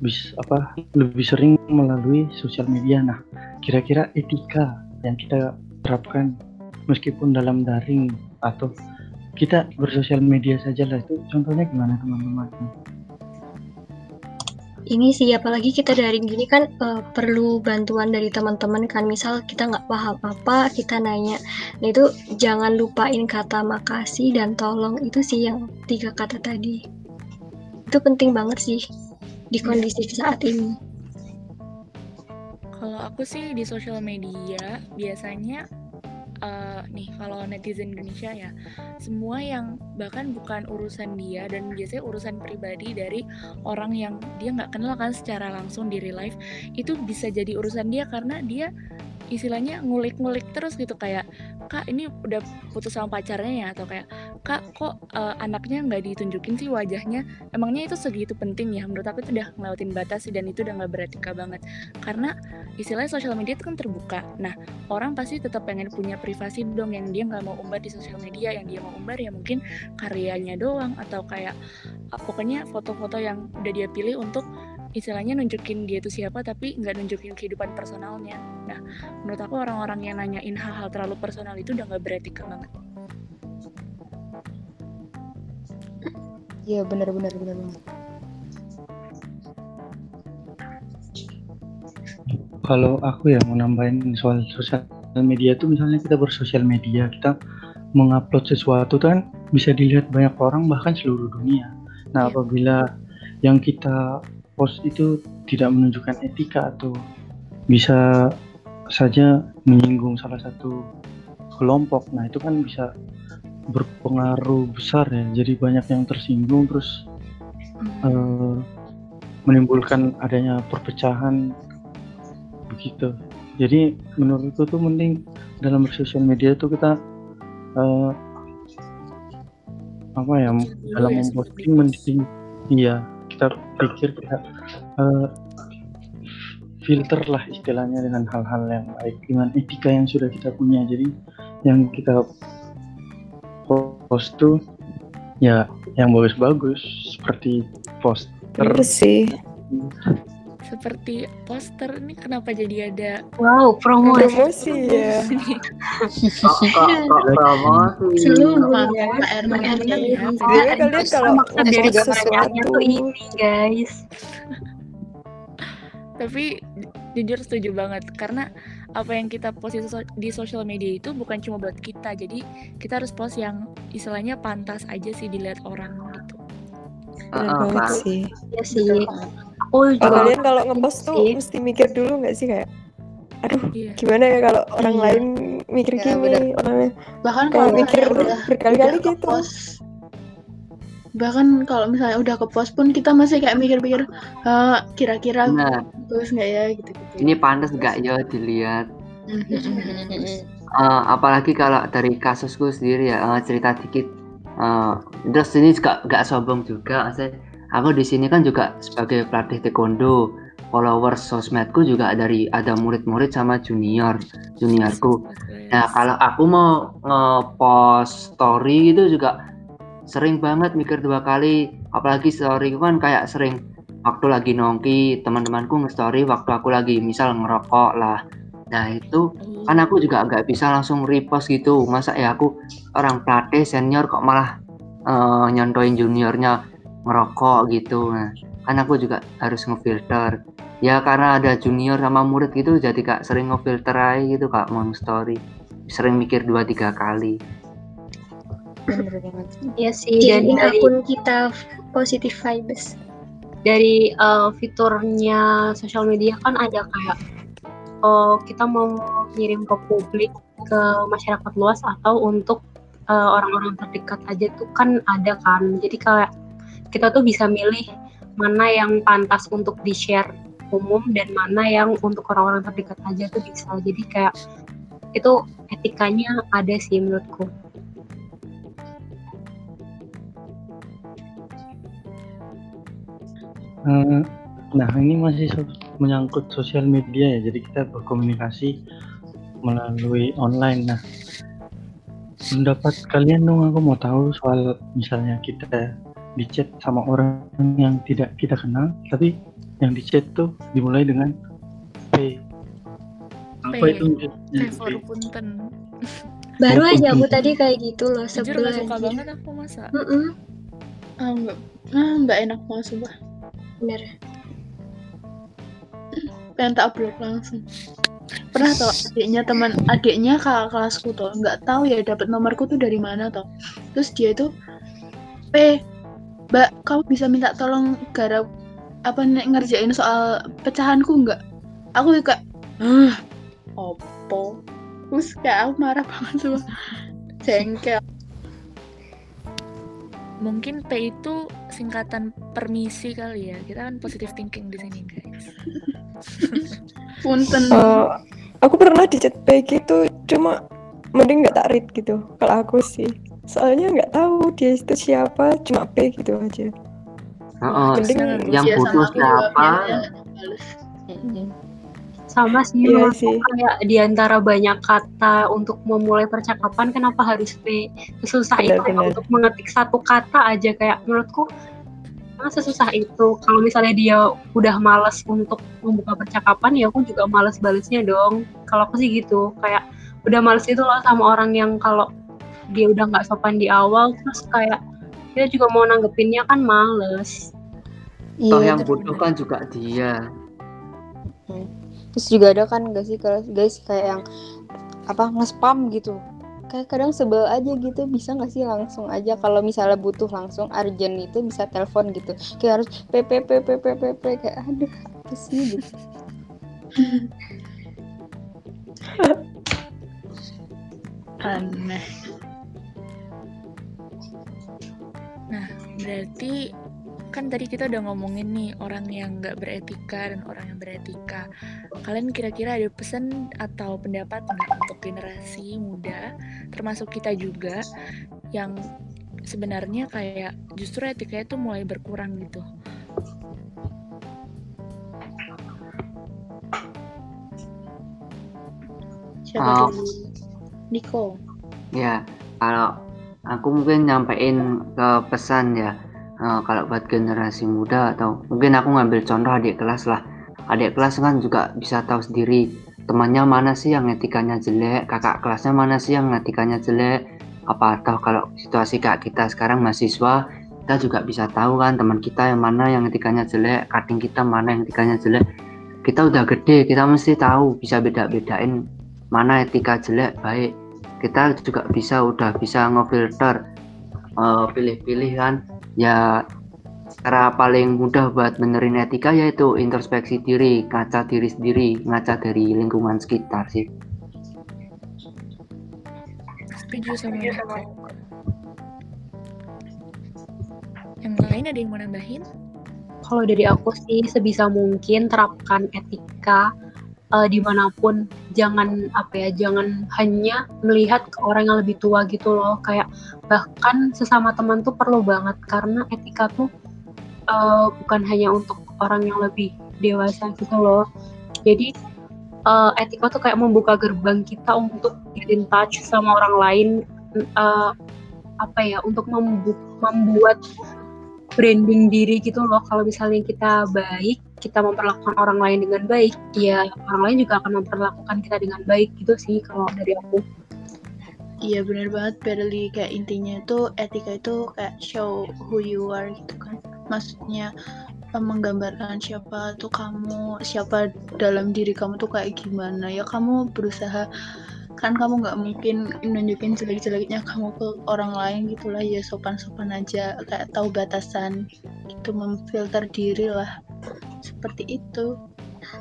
bis apa lebih sering melalui sosial media. Nah kira-kira etika yang kita terapkan meskipun dalam daring atau kita bersosial media saja lah itu contohnya gimana teman-teman? Ini sih apalagi kita daring gini kan eh, perlu bantuan dari teman-teman kan. Misal kita nggak paham apa kita nanya. Nah itu jangan lupain kata makasih dan tolong. Itu sih yang tiga kata tadi. Itu penting banget sih di kondisi saat ini? Kalau aku sih di sosial media biasanya eh, nih kalau netizen Indonesia ya semua yang bahkan bukan urusan dia dan biasanya urusan pribadi dari orang yang dia nggak kenal kan secara langsung di real life itu bisa jadi urusan dia karena dia istilahnya ngulik-ngulik terus gitu kayak kak ini udah putus sama pacarnya ya? Atau kayak kak kok eh, anaknya nggak ditunjukin sih wajahnya? Emangnya itu segitu penting ya? Menurut aku itu udah ngelewatin batas dan itu udah nggak beretika banget. Karena istilahnya sosial media itu kan terbuka. Nah orang pasti tetap pengen punya privasi dong yang dia nggak mau umbar di sosial media yang dia mau umbar ya mungkin karyanya doang atau kayak uh, pokoknya foto-foto yang udah dia pilih untuk istilahnya nunjukin dia itu siapa tapi nggak nunjukin kehidupan personalnya nah menurut aku orang-orang yang nanyain hal-hal terlalu personal itu udah nggak beretika banget Iya benar-benar benar banget. kalau aku ya mau nambahin soal sosial media tuh misalnya kita bersosial media kita mengupload sesuatu tuh kan bisa dilihat banyak orang bahkan seluruh dunia nah Iya. apabila yang kita post itu tidak menunjukkan etika atau bisa saja menyinggung salah satu kelompok. Nah itu kan bisa berpengaruh besar ya. Jadi banyak yang tersinggung terus eh, menimbulkan adanya perpecahan begitu. Jadi menurutku tuh mending dalam bersosial media tuh kita eh, apa ya Dulu dalam ya, memposting mending iya kita pikir kita eh, filter lah istilahnya dengan hal-hal yang baik dengan etika yang sudah kita punya. Jadi yang kita post tuh ya yang bagus-bagus seperti poster. Bener sih. Seperti poster ini kenapa jadi ada Wow, promo Promosi ya. Promosi? Selalu ya, PR teman-teman ya. Jadi kalian kalau dari sesuatu tuh ini guys tapi ju- jujur setuju banget karena apa yang kita post di, so- di sosial media itu bukan cuma buat kita jadi kita harus post yang istilahnya pantas aja sih dilihat orang gitu banget Pak. sih. ya sih aku Oh, juga kalian kalau ngepost tuh sih. mesti mikir dulu nggak sih kayak aduh iya gimana ya kalau orang Iya. lain mikir Ya, gini bener. orangnya bahkan kalau mikir berkali-kali gitu ke-post, bahkan kalau misalnya udah ke post pun kita masih kayak mikir-mikir "Ah, kira-kira Nah, bagus nggak ya gitu gitu ini pantas nggak ya dilihat? Eh, apalagi kalau dari kasusku sendiri ya eh, cerita dikit. Eh, terus ini juga nggak sombong juga. Saya, aku di sini kan juga sebagai pelatih taekwondo. Followers sosmedku juga dari ada murid-murid sama junior, juniorku. Nah, kalau aku mau nge-post story gitu juga sering banget mikir dua kali. Apalagi story kan kayak sering waktu lagi nongki, teman-temanku nge-story waktu aku lagi misal ngerokok lah. Nah, itu kan aku juga nggak bisa langsung repost gitu. Masa ya aku orang pelatih senior kok malah eh, nyontoin juniornya ngerokok gitu. Nah, kan aku juga harus ngefilter. Ya karena ada junior sama murid gitu jadi kak sering ngefilter aja gitu kak mau story sering mikir dua tiga kali Bener banget. ya sih dan jadiin dari akun kita positive vibes dari eh, fiturnya sosial media kan ada kayak oh kita mau ngirim ke publik ke masyarakat luas atau untuk eh, orang-orang terdekat aja tuh kan ada kan jadi kayak kita tuh bisa milih mana yang pantas untuk di share umum dan mana yang untuk orang-orang terdekat aja tuh bisa. Jadi kayak itu etikanya ada sih menurutku. Eh, nah ini masih menyangkut sosial media ya. Jadi kita berkomunikasi melalui online. Nah, pendapat kalian dong aku mau tahu soal misalnya kita di chat sama orang yang tidak kita kenal, tapi yang di chat tuh dimulai dengan P. Apa P. itu? P for punten. Baru Oh, aja aku tadi kayak gitu loh Jujur sebel gak suka banget aku masa. Mm-mm, Ah, nggak ah, nggak enak banget sumpah bener. pengen tak upload langsung pernah tau adiknya teman adiknya kakak kelasku tuh nggak tahu ya dapat nomorku tuh dari mana tuh terus dia itu eh mbak kamu bisa minta tolong garap apa nek ngerjain soal pecahanku nggak aku kayak ah opo terus kayak aku marah banget tuh jengkel Mungkin P itu singkatan permisi kali ya. Kita kan positive thinking di sini, guys. punten Eh, aku pernah di chat P gitu, cuma mending nggak tak read gitu. Kalau aku sih, soalnya nggak tahu dia itu siapa, cuma P gitu aja. Heeh, Mending yang butuh juga siapa? sama sih Iya sih. kayak di antara banyak kata untuk memulai percakapan kenapa harus P sesusah itu kayak Benar-benar. untuk mengetik satu kata aja kayak menurutku emang sesusah itu kalau misalnya dia udah males untuk membuka percakapan ya aku juga males balesnya dong kalau aku sih gitu kayak udah males itu loh sama orang yang kalau dia udah nggak sopan di awal terus kayak kita juga mau nanggepinnya kan males Toh Iya, yang butuh kan juga dia. Terus juga ada kan gak sih kalau guys kayak yang apa nge-spam gitu. Kayak kadang sebel aja gitu, bisa gak sih langsung aja kalau misalnya butuh langsung urgent itu bisa telepon gitu. Kayak harus pp pp pp pp kayak aduh apa sih gitu. aneh Berarti kan tadi kita udah ngomongin nih orang yang nggak beretika dan orang yang beretika. Kalian kira-kira ada pesan atau pendapat nggak untuk generasi muda, termasuk kita juga, yang sebenarnya kayak justru etikanya tuh mulai berkurang gitu. siapa dulu Niko Ya, kalau aku mungkin nyampein ke pesan ya, eh, kalau buat generasi muda atau mungkin aku ngambil contoh adik kelas lah. Adik kelas kan juga bisa tahu sendiri temannya mana sih yang etikanya jelek, kakak kelasnya mana sih yang etikanya jelek. Apa atau kalau situasi kayak kita sekarang mahasiswa, kita juga bisa tahu kan teman kita yang mana yang etikanya jelek, cutting kita mana yang etikanya jelek. Kita udah gede, kita mesti tahu bisa beda-bedain mana etika jelek baik kita juga bisa udah bisa ngefilter eh, pilih-pilih kan ya cara paling mudah buat benerin etika yaitu introspeksi diri ngaca diri sendiri ngaca dari lingkungan sekitar sih Setuju sama. Yang lain ada yang mau nambahin? Kalau dari aku sih sebisa mungkin terapkan etika eh, di mana pun jangan apa ya jangan hanya melihat ke orang yang lebih tua gitu loh. Kayak bahkan sesama teman tuh perlu banget karena etika tuh eh, bukan hanya untuk orang yang lebih dewasa gitu loh. Jadi eh, etika tuh kayak membuka gerbang kita untuk get in touch sama orang lain eh, apa ya untuk membu- membuat branding diri gitu loh. Kalau misalnya kita baik kita memperlakukan orang lain dengan baik ya orang lain juga akan memperlakukan kita dengan baik gitu sih kalau dari aku. Iya benar banget Berli kayak intinya itu etika itu kayak show who you are gitu kan. Maksudnya eh, menggambarkan siapa tuh kamu siapa dalam diri kamu tuh kayak gimana. Ya kamu berusaha kan kamu nggak mungkin nunjukin jelek-jeleknya kamu ke orang lain gitulah ya sopan-sopan aja kayak tahu batasan itu memfilter diri lah seperti itu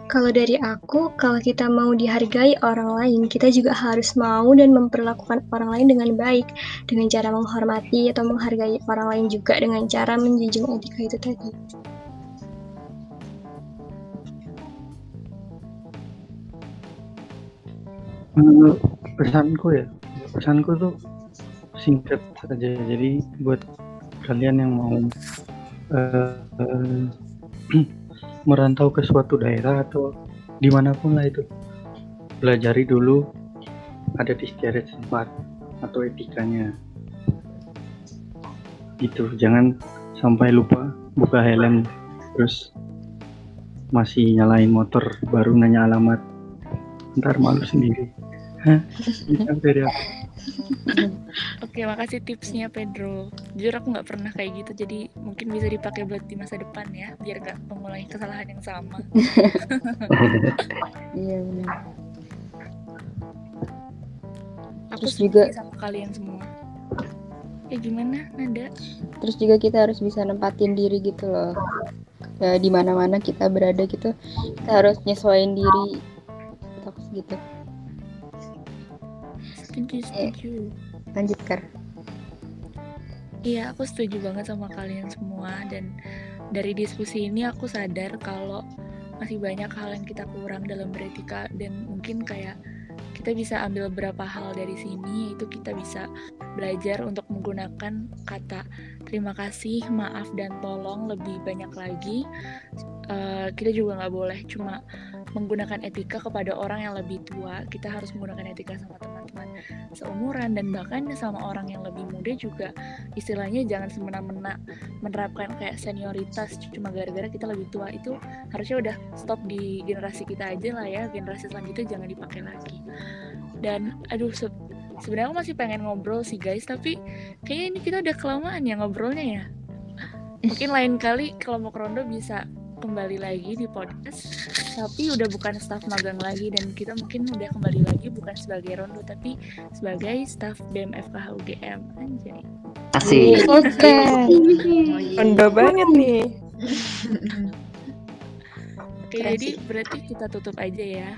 Kalau dari aku, kalau kita mau dihargai orang lain, kita juga harus mau dan memperlakukan orang lain dengan baik, dengan cara menghormati atau menghargai orang lain juga dengan cara menjunjung etika itu tadi. Eh, pesanku ya pesanku tuh singkat saja. Jadi buat kalian yang mau eh, merantau ke suatu daerah atau di mana pun lah itu pelajari dulu ada discourage smart atau etikanya. Itu jangan sampai lupa buka helm terus masih nyalain motor baru nanya alamat ntar malu sendiri dari aku. Oke, makasih tipsnya Pedro. Jujur aku nggak pernah kayak gitu, jadi mungkin bisa dipakai buat di masa depan ya, biar gak mengulangi kesalahan yang sama. Iya benar. Aku Terus juga- sama kalian semua. Ya gimana, Nada? Terus juga kita harus bisa nempatin diri gitu loh. Ya di mana-mana kita berada gitu, kita harus nyesuaiin diri. Gitu. Setuju, setuju. Lanjut Kar. Iya, aku setuju banget sama kalian semua dan dari diskusi ini aku sadar kalau masih banyak hal yang kita kurang dalam beretika dan mungkin kayak kita bisa ambil beberapa hal dari sini yaitu kita bisa belajar untuk menggunakan kata terima kasih, maaf dan tolong lebih banyak lagi. Eh, kita juga nggak boleh cuma menggunakan etika kepada orang yang lebih tua. Kita harus menggunakan etika sama teman-teman seumuran dan bahkan sama orang yang lebih muda juga istilahnya jangan semena-mena menerapkan kayak senioritas cuma gara-gara kita lebih tua itu harusnya udah stop di generasi kita aja lah ya generasi selanjutnya jangan dipakai lagi dan aduh sebenarnya aku masih pengen ngobrol sih guys tapi kayaknya ini kita udah kelamaan ya ngobrolnya ya mungkin lain kali kelompok rondo bisa kembali lagi di podcast tapi udah bukan staff magang lagi dan kita mungkin udah kembali lagi bukan sebagai rondo tapi sebagai staff BMFKH UGM anjay Asik. Oke. Rondo banget nih. Oke, jadi berarti kita tutup aja ya.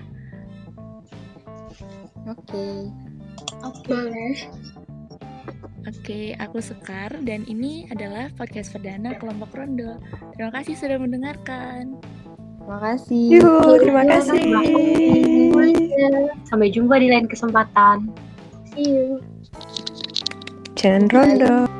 Oke. Boleh. Oke, aku Sekar dan ini adalah podcast perdana kelompok Rondo. Terima kasih sudah mendengarkan. Makasih. Yuh, terima kasih. Sampai jumpa di lain kesempatan. See you. Jangan rondo.